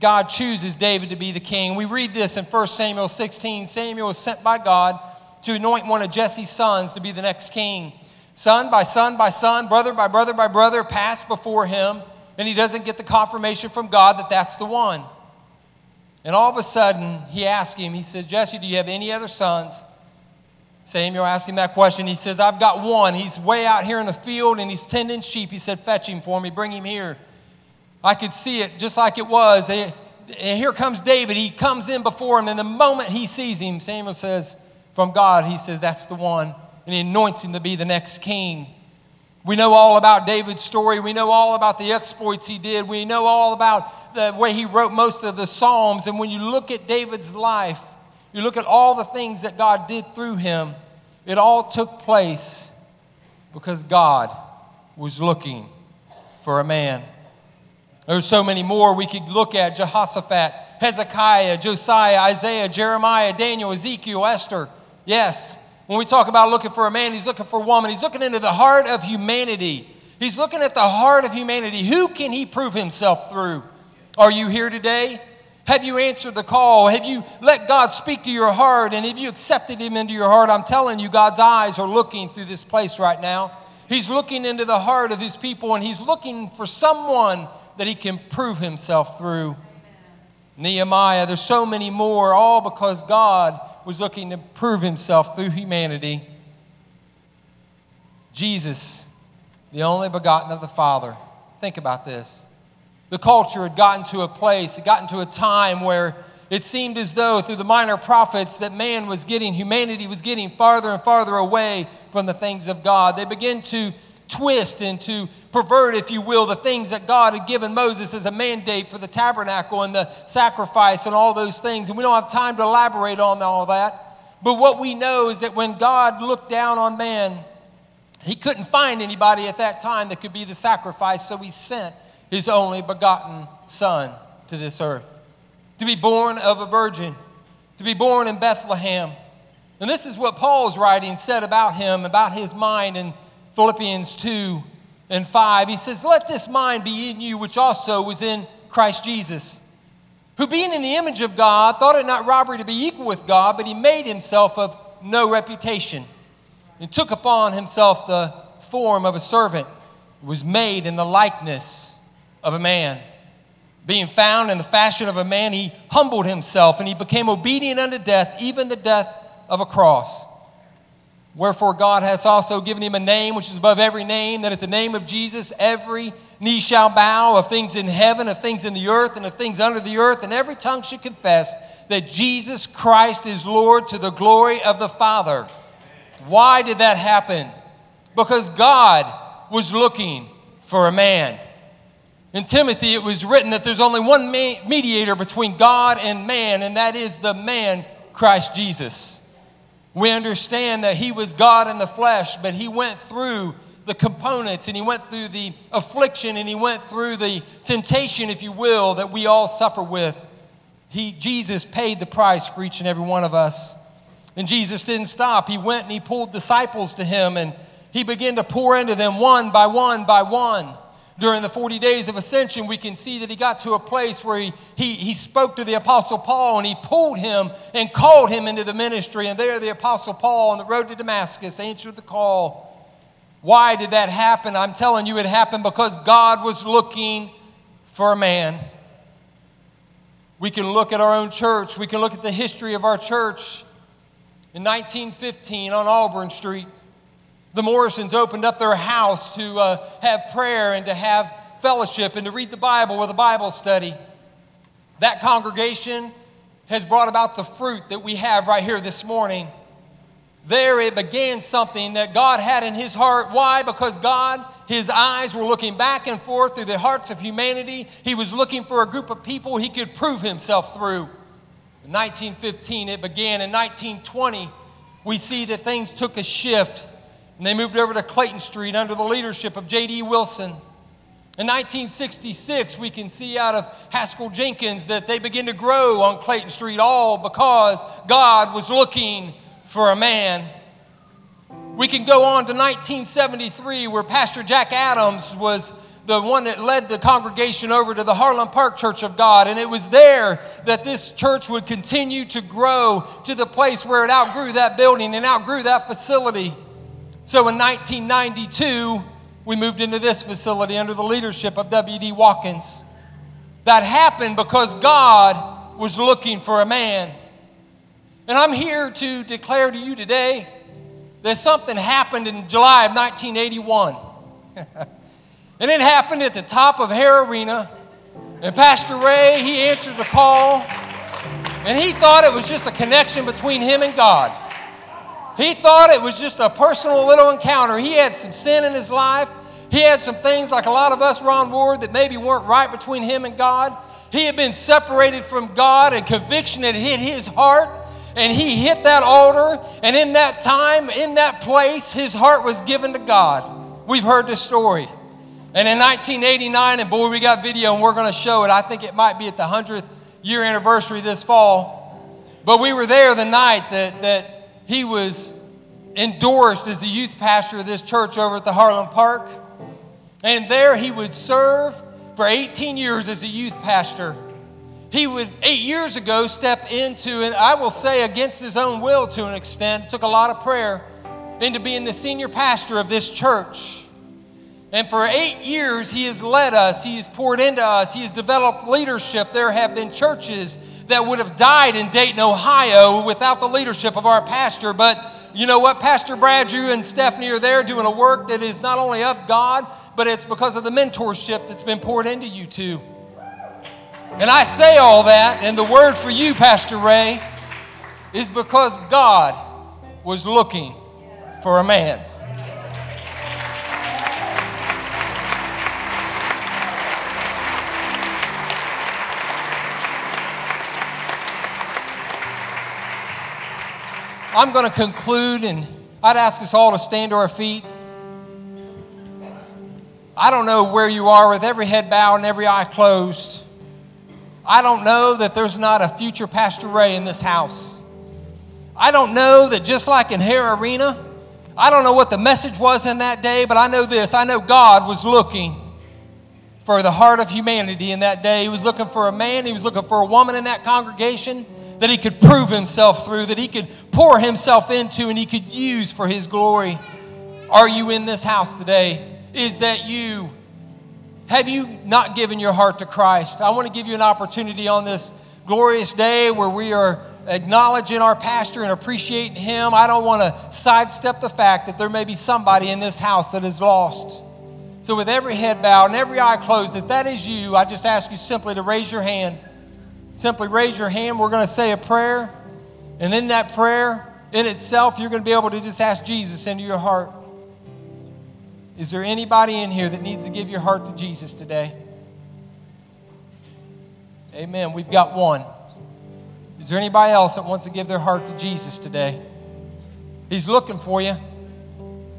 God chooses David to be the king. We read this in 1 Samuel 16. Samuel was sent by God to anoint one of Jesse's sons to be the next king. Son by son by son, brother by brother by brother passed before him, and he doesn't get the confirmation from God that that's the one. And all of a sudden, he asks him, he says, Jesse, do you have any other sons? Samuel asked him that question. He says, I've got one. He's way out here in the field and he's tending sheep. He said, Fetch him for me, bring him here. I could see it just like it was. And here comes David. He comes in before him, and the moment he sees him, Samuel says, From God, he says, That's the one. And he anoints him to be the next king. We know all about David's story. We know all about the exploits he did. We know all about the way he wrote most of the Psalms. And when you look at David's life, you look at all the things that God did through him, it all took place because God was looking for a man. There's so many more we could look at Jehoshaphat, Hezekiah, Josiah, Isaiah, Jeremiah, Daniel, Ezekiel, Esther. Yes, when we talk about looking for a man, he's looking for a woman. He's looking into the heart of humanity. He's looking at the heart of humanity. Who can he prove himself through? Are you here today? Have you answered the call? Have you let God speak to your heart? And have you accepted him into your heart? I'm telling you, God's eyes are looking through this place right now. He's looking into the heart of his people and he's looking for someone that he can prove himself through. Nehemiah, there's so many more, all because God was looking to prove himself through humanity. Jesus, the only begotten of the Father. Think about this. The culture had gotten to a place, it gotten to a time where it seemed as though through the minor prophets that man was getting, humanity was getting farther and farther away from the things of God. They began to twist and to pervert, if you will, the things that God had given Moses as a mandate for the tabernacle and the sacrifice and all those things. And we don't have time to elaborate on all that. But what we know is that when God looked down on man, he couldn't find anybody at that time that could be the sacrifice, so he sent his only begotten Son to this earth to be born of a virgin, to be born in Bethlehem. And this is what Paul's writing said about him, about his mind in Philippians 2 and 5. He says, Let this mind be in you, which also was in Christ Jesus, who being in the image of God, thought it not robbery to be equal with God, but he made himself of no reputation, and took upon himself the form of a servant, was made in the likeness of a man. Being found in the fashion of a man, he humbled himself and he became obedient unto death, even the death of a cross. Wherefore God has also given him a name which is above every name, that at the name of Jesus every knee shall bow of things in heaven, of things in the earth, and of things under the earth, and every tongue should confess that Jesus Christ is Lord to the glory of the Father. Why did that happen? Because God was looking for a man. In Timothy, it was written that there's only one mediator between God and man, and that is the man, Christ Jesus. We understand that he was God in the flesh, but he went through the components and he went through the affliction and he went through the temptation, if you will, that we all suffer with. He, Jesus paid the price for each and every one of us. And Jesus didn't stop. He went and he pulled disciples to him and he began to pour into them one by one by one. During the 40 days of ascension, we can see that he got to a place where he, he, he spoke to the Apostle Paul and he pulled him and called him into the ministry. And there, the Apostle Paul on the road to Damascus answered the call. Why did that happen? I'm telling you, it happened because God was looking for a man. We can look at our own church, we can look at the history of our church. In 1915 on Auburn Street, the Morrisons opened up their house to uh, have prayer and to have fellowship and to read the Bible with a Bible study. That congregation has brought about the fruit that we have right here this morning. There it began something that God had in his heart. Why? Because God, his eyes were looking back and forth through the hearts of humanity. He was looking for a group of people he could prove himself through. In 1915, it began. In 1920, we see that things took a shift and they moved over to Clayton Street under the leadership of J.D. Wilson. In 1966, we can see out of Haskell Jenkins that they began to grow on Clayton Street, all because God was looking for a man. We can go on to 1973, where Pastor Jack Adams was the one that led the congregation over to the Harlem Park Church of God. And it was there that this church would continue to grow to the place where it outgrew that building and outgrew that facility. So in 1992, we moved into this facility under the leadership of W.D. Watkins. That happened because God was looking for a man. And I'm here to declare to you today that something happened in July of 1981. <laughs> and it happened at the top of Hara Arena. And Pastor Ray, he answered the call. And he thought it was just a connection between him and God. He thought it was just a personal little encounter. He had some sin in his life. He had some things, like a lot of us, Ron Ward, that maybe weren't right between him and God. He had been separated from God, and conviction had hit his heart, and he hit that altar. And in that time, in that place, his heart was given to God. We've heard this story. And in 1989, and boy, we got video, and we're going to show it. I think it might be at the 100th year anniversary this fall. But we were there the night that, that he was endorsed as the youth pastor of this church over at the Harlem Park. And there he would serve for 18 years as a youth pastor. He would, eight years ago, step into, and I will say against his own will to an extent, took a lot of prayer, into being the senior pastor of this church. And for eight years, he has led us, he has poured into us, he has developed leadership. There have been churches that would have died in Dayton, Ohio without the leadership of our pastor. But you know what? Pastor Brad, you and Stephanie are there doing a work that is not only of God, but it's because of the mentorship that's been poured into you too. And I say all that, and the word for you, Pastor Ray, is because God was looking for a man. I'm going to conclude, and I'd ask us all to stand to our feet. I don't know where you are with every head bowed and every eye closed. I don't know that there's not a future Pastor Ray in this house. I don't know that just like in Hara Arena, I don't know what the message was in that day, but I know this. I know God was looking for the heart of humanity in that day. He was looking for a man, he was looking for a woman in that congregation that he could prove himself through, that he could pour himself into, and he could use for his glory. Are you in this house today? Is that you? Have you not given your heart to Christ? I want to give you an opportunity on this glorious day where we are acknowledging our pastor and appreciating him, I don't want to sidestep the fact that there may be somebody in this house that is lost. So, with every head bowed and every eye closed, if that is you, I just ask you simply to raise your hand. Simply raise your hand. We're going to say a prayer. And in that prayer, in itself, you're going to be able to just ask Jesus into your heart. Is there anybody in here that needs to give your heart to Jesus today? Amen. We've got one. Is there anybody else that wants to give their heart to Jesus today? He's looking for you.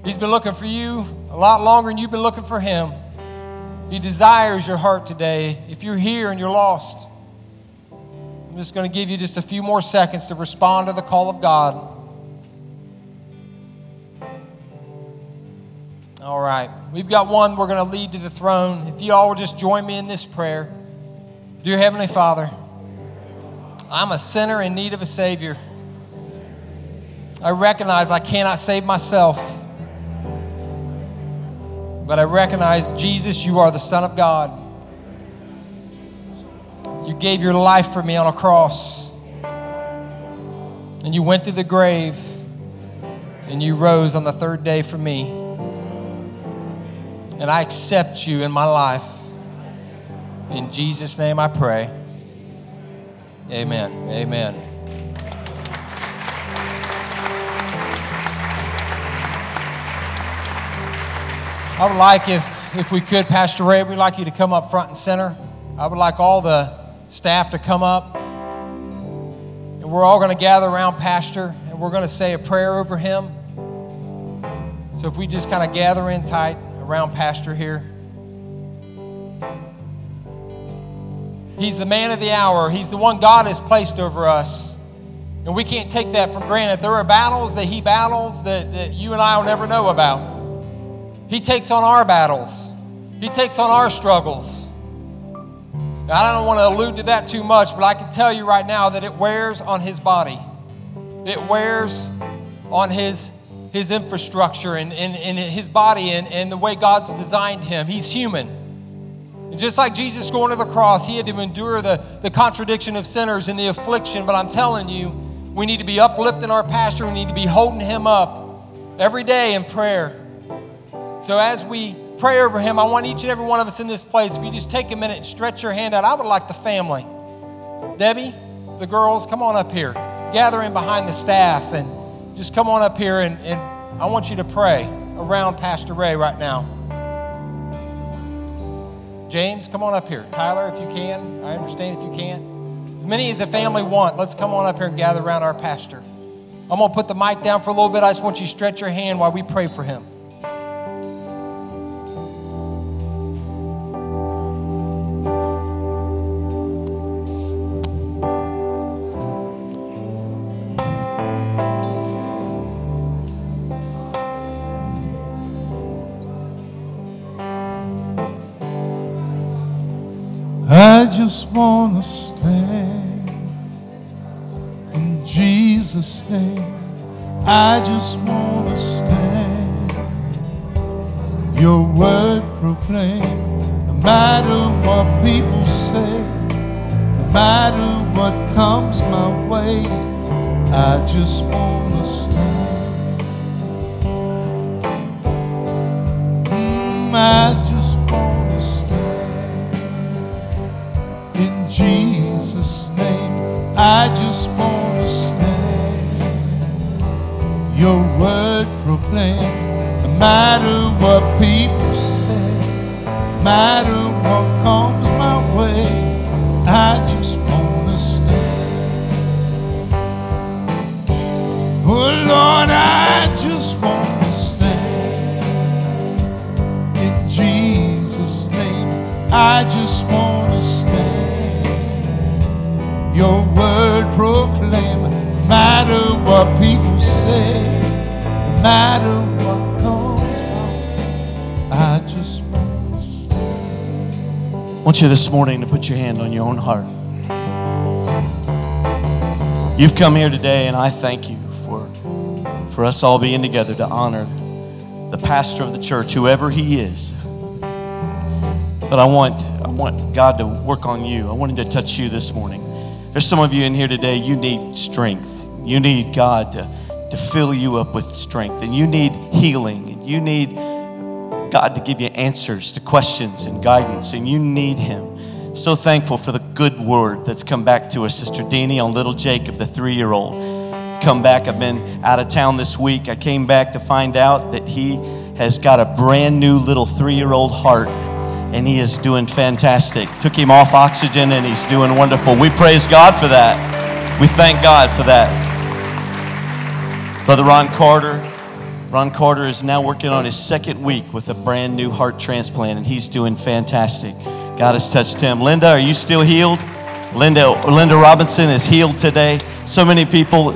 He's been looking for you a lot longer than you've been looking for him. He desires your heart today. If you're here and you're lost, I'm just going to give you just a few more seconds to respond to the call of God. All right. We've got one we're going to lead to the throne. If you all will just join me in this prayer. Dear Heavenly Father, I'm a sinner in need of a Savior. I recognize I cannot save myself. But I recognize, Jesus, you are the Son of God. You gave your life for me on a cross. And you went to the grave. And you rose on the third day for me. And I accept you in my life. In Jesus' name I pray. Amen. Amen. I would like, if, if we could, Pastor Ray, we'd like you to come up front and center. I would like all the staff to come up. And we're all going to gather around Pastor and we're going to say a prayer over him. So if we just kind of gather in tight around Pastor here. He's the man of the hour. He's the one God has placed over us. And we can't take that for granted. There are battles that He battles that, that you and I will never know about. He takes on our battles, He takes on our struggles. Now, I don't want to allude to that too much, but I can tell you right now that it wears on His body, it wears on His, his infrastructure and, and, and His body and, and the way God's designed Him. He's human. And just like Jesus going to the cross, he had to endure the, the contradiction of sinners and the affliction. But I'm telling you, we need to be uplifting our pastor. We need to be holding him up every day in prayer. So as we pray over him, I want each and every one of us in this place, if you just take a minute and stretch your hand out, I would like the family. Debbie, the girls, come on up here. Gather in behind the staff and just come on up here and, and I want you to pray around Pastor Ray right now. James, come on up here. Tyler, if you can. I understand if you can't. As many as the family want, let's come on up here and gather around our pastor. I'm going to put the mic down for a little bit. I just want you to stretch your hand while we pray for him. Just want to stand in Jesus' name. I just want to stand. Your word proclaim, no matter what people say, no matter what comes my way, I just want to stand. Mm, I just want I just want to stand. Your word proclaim. No matter what people say, no matter what comes my way, I just want to stand. Oh Lord, I just want to stand in Jesus' name. I just want to stand. Your word proclaim, no matter what people say, no matter what comes way, I just want. I want you this morning to put your hand on your own heart. You've come here today, and I thank you for, for us all being together to honor the pastor of the church, whoever he is. But I want, I want God to work on you. I want him to touch you this morning. There's some of you in here today, you need strength. You need God to, to fill you up with strength, and you need healing, and you need God to give you answers to questions and guidance, and you need Him. So thankful for the good word that's come back to us, Sister Deanie, on little Jacob, the three year old. Come back, I've been out of town this week. I came back to find out that he has got a brand new little three year old heart, and he is doing fantastic. Took him off oxygen, and he's doing wonderful. We praise God for that. We thank God for that. Brother Ron Carter, Ron Carter is now working on his second week with a brand new heart transplant, and he's doing fantastic. God has touched him. Linda, are you still healed? Linda, Linda Robinson is healed today. So many people.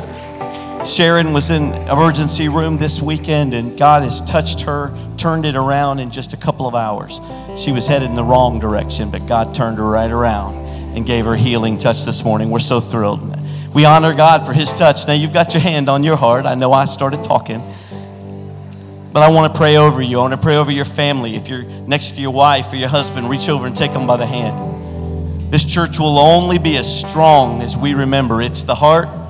Sharon was in emergency room this weekend, and God has touched her, turned it around in just a couple of hours. She was headed in the wrong direction, but God turned her right around and gave her healing touch this morning. We're so thrilled. We honor God for His touch. Now you've got your hand on your heart. I know I started talking. But I want to pray over you. I want to pray over your family. If you're next to your wife or your husband, reach over and take them by the hand. This church will only be as strong as we remember it's the heart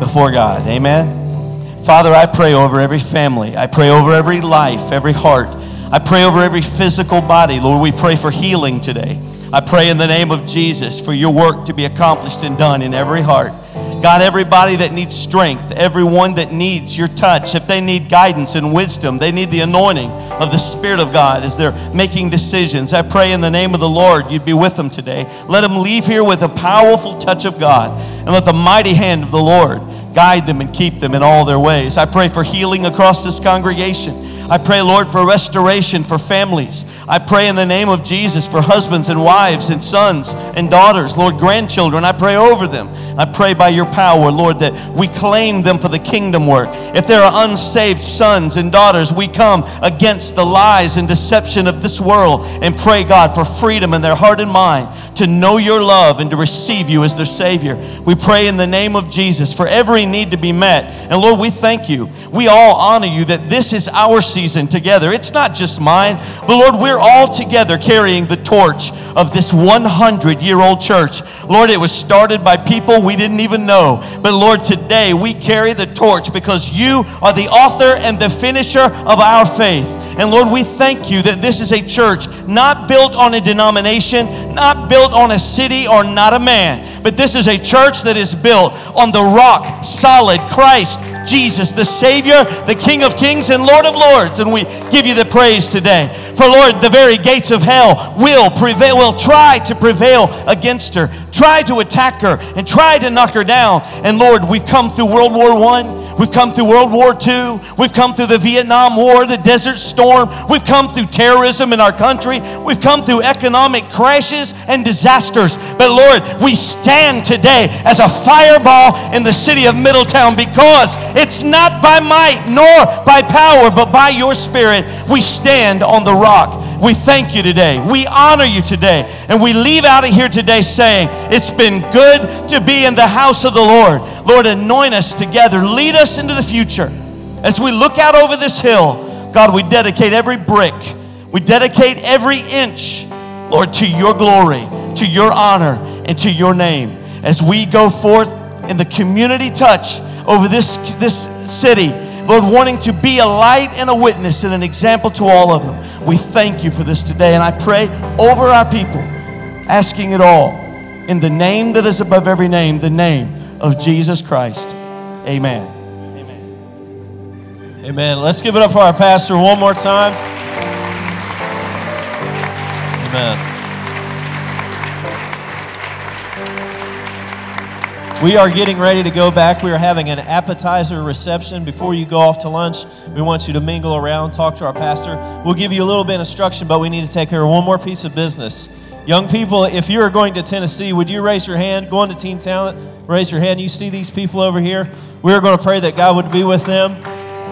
before God. Amen. Father, I pray over every family. I pray over every life, every heart. I pray over every physical body. Lord, we pray for healing today. I pray in the name of Jesus for your work to be accomplished and done in every heart. God, everybody that needs strength, everyone that needs your touch, if they need guidance and wisdom, they need the anointing of the Spirit of God as they're making decisions. I pray in the name of the Lord you'd be with them today. Let them leave here with a powerful touch of God and let the mighty hand of the Lord guide them and keep them in all their ways. I pray for healing across this congregation. I pray, Lord, for restoration for families. I pray in the name of Jesus for husbands and wives and sons and daughters, Lord, grandchildren. I pray over them. I pray by your power, Lord, that we claim them for the kingdom work. If there are unsaved sons and daughters, we come against the lies and deception of this world and pray, God, for freedom in their heart and mind to know your love and to receive you as their Savior. We pray in the name of Jesus for every need to be met. And Lord, we thank you. We all honor you that this is our season together. It's not just mine, but Lord, we're all together carrying the torch of this 100 year old church. Lord, it was started by people we didn't even know. But Lord, today we carry the torch because you are the author and the finisher of our faith. And Lord, we thank you that this is a church not built on a denomination, not built on a city or not a man, but this is a church that is built on the rock solid Christ Jesus, the Savior, the King of Kings, and Lord of Lords. And we give you the praise today. For Lord, the very gates of hell will prevail, will try to prevail against her, try to attack her, and try to knock her down. And Lord, we've come through World War One. We've come through World War II. We've come through the Vietnam War, the Desert Storm. We've come through terrorism in our country. We've come through economic crashes and disasters. But Lord, we stand today as a fireball in the city of Middletown because it's not by might nor by power, but by your Spirit. We stand on the rock. We thank you today. We honor you today. And we leave out of here today saying, It's been good to be in the house of the Lord. Lord, anoint us together. Lead us into the future. As we look out over this hill, God, we dedicate every brick, we dedicate every inch, Lord, to your glory, to your honor, and to your name. As we go forth in the community touch over this, this city, Lord, wanting to be a light and a witness and an example to all of them. We thank you for this today. And I pray over our people, asking it all in the name that is above every name, the name of Jesus Christ. Amen. Amen. Let's give it up for our pastor one more time. Amen. We are getting ready to go back. We are having an appetizer reception before you go off to lunch. We want you to mingle around, talk to our pastor. We'll give you a little bit of instruction, but we need to take care of one more piece of business. Young people, if you are going to Tennessee, would you raise your hand? Going to Teen Talent, raise your hand. You see these people over here? We are going to pray that God would be with them.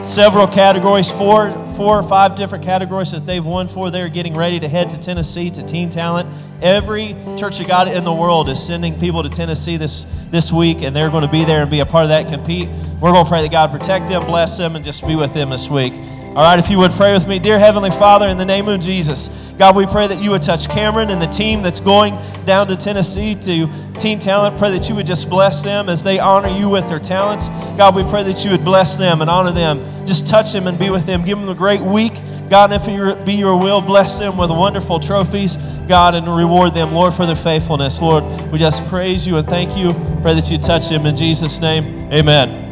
Several categories. Four, four or five different categories that they've won for. They're getting ready to head to Tennessee to Teen Talent. Every Church of God in the world is sending people to Tennessee this, this week, and they're going to be there and be a part of that, compete. We're going to pray that God protect them, bless them, and just be with them this week. All right, if you would pray with me. Dear Heavenly Father, in the name of Jesus, God, we pray that you would touch Cameron and the team that's going down to Tennessee to Teen Talent. Pray that you would just bless them as they honor you with their talents. God, we pray that you would bless them and honor them. Just touch them and be with them. Give them a great week. God, and if it be your will, bless them with wonderful trophies, God, and reward them, Lord, for their faithfulness. Lord, we just praise you and thank you. Pray that you touch them in Jesus' name. Amen.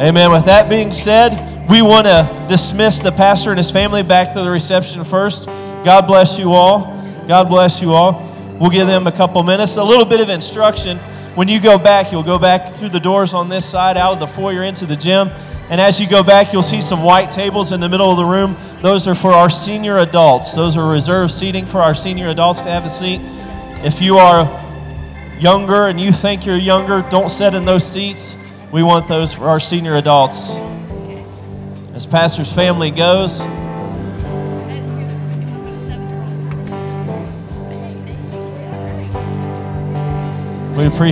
Amen. With that being said, we want to dismiss the pastor and his family back to the reception first. God bless you all. God bless you all. We'll give them a couple minutes. A little bit of instruction. When you go back, you'll go back through the doors on this side, out of the foyer into the gym. And as you go back, you'll see some white tables in the middle of the room. Those are for our senior adults. Those are reserved seating for our senior adults to have a seat. If you are younger and you think you're younger, don't sit in those seats. We want those for our senior adults. As Pastor's family goes, we appreciate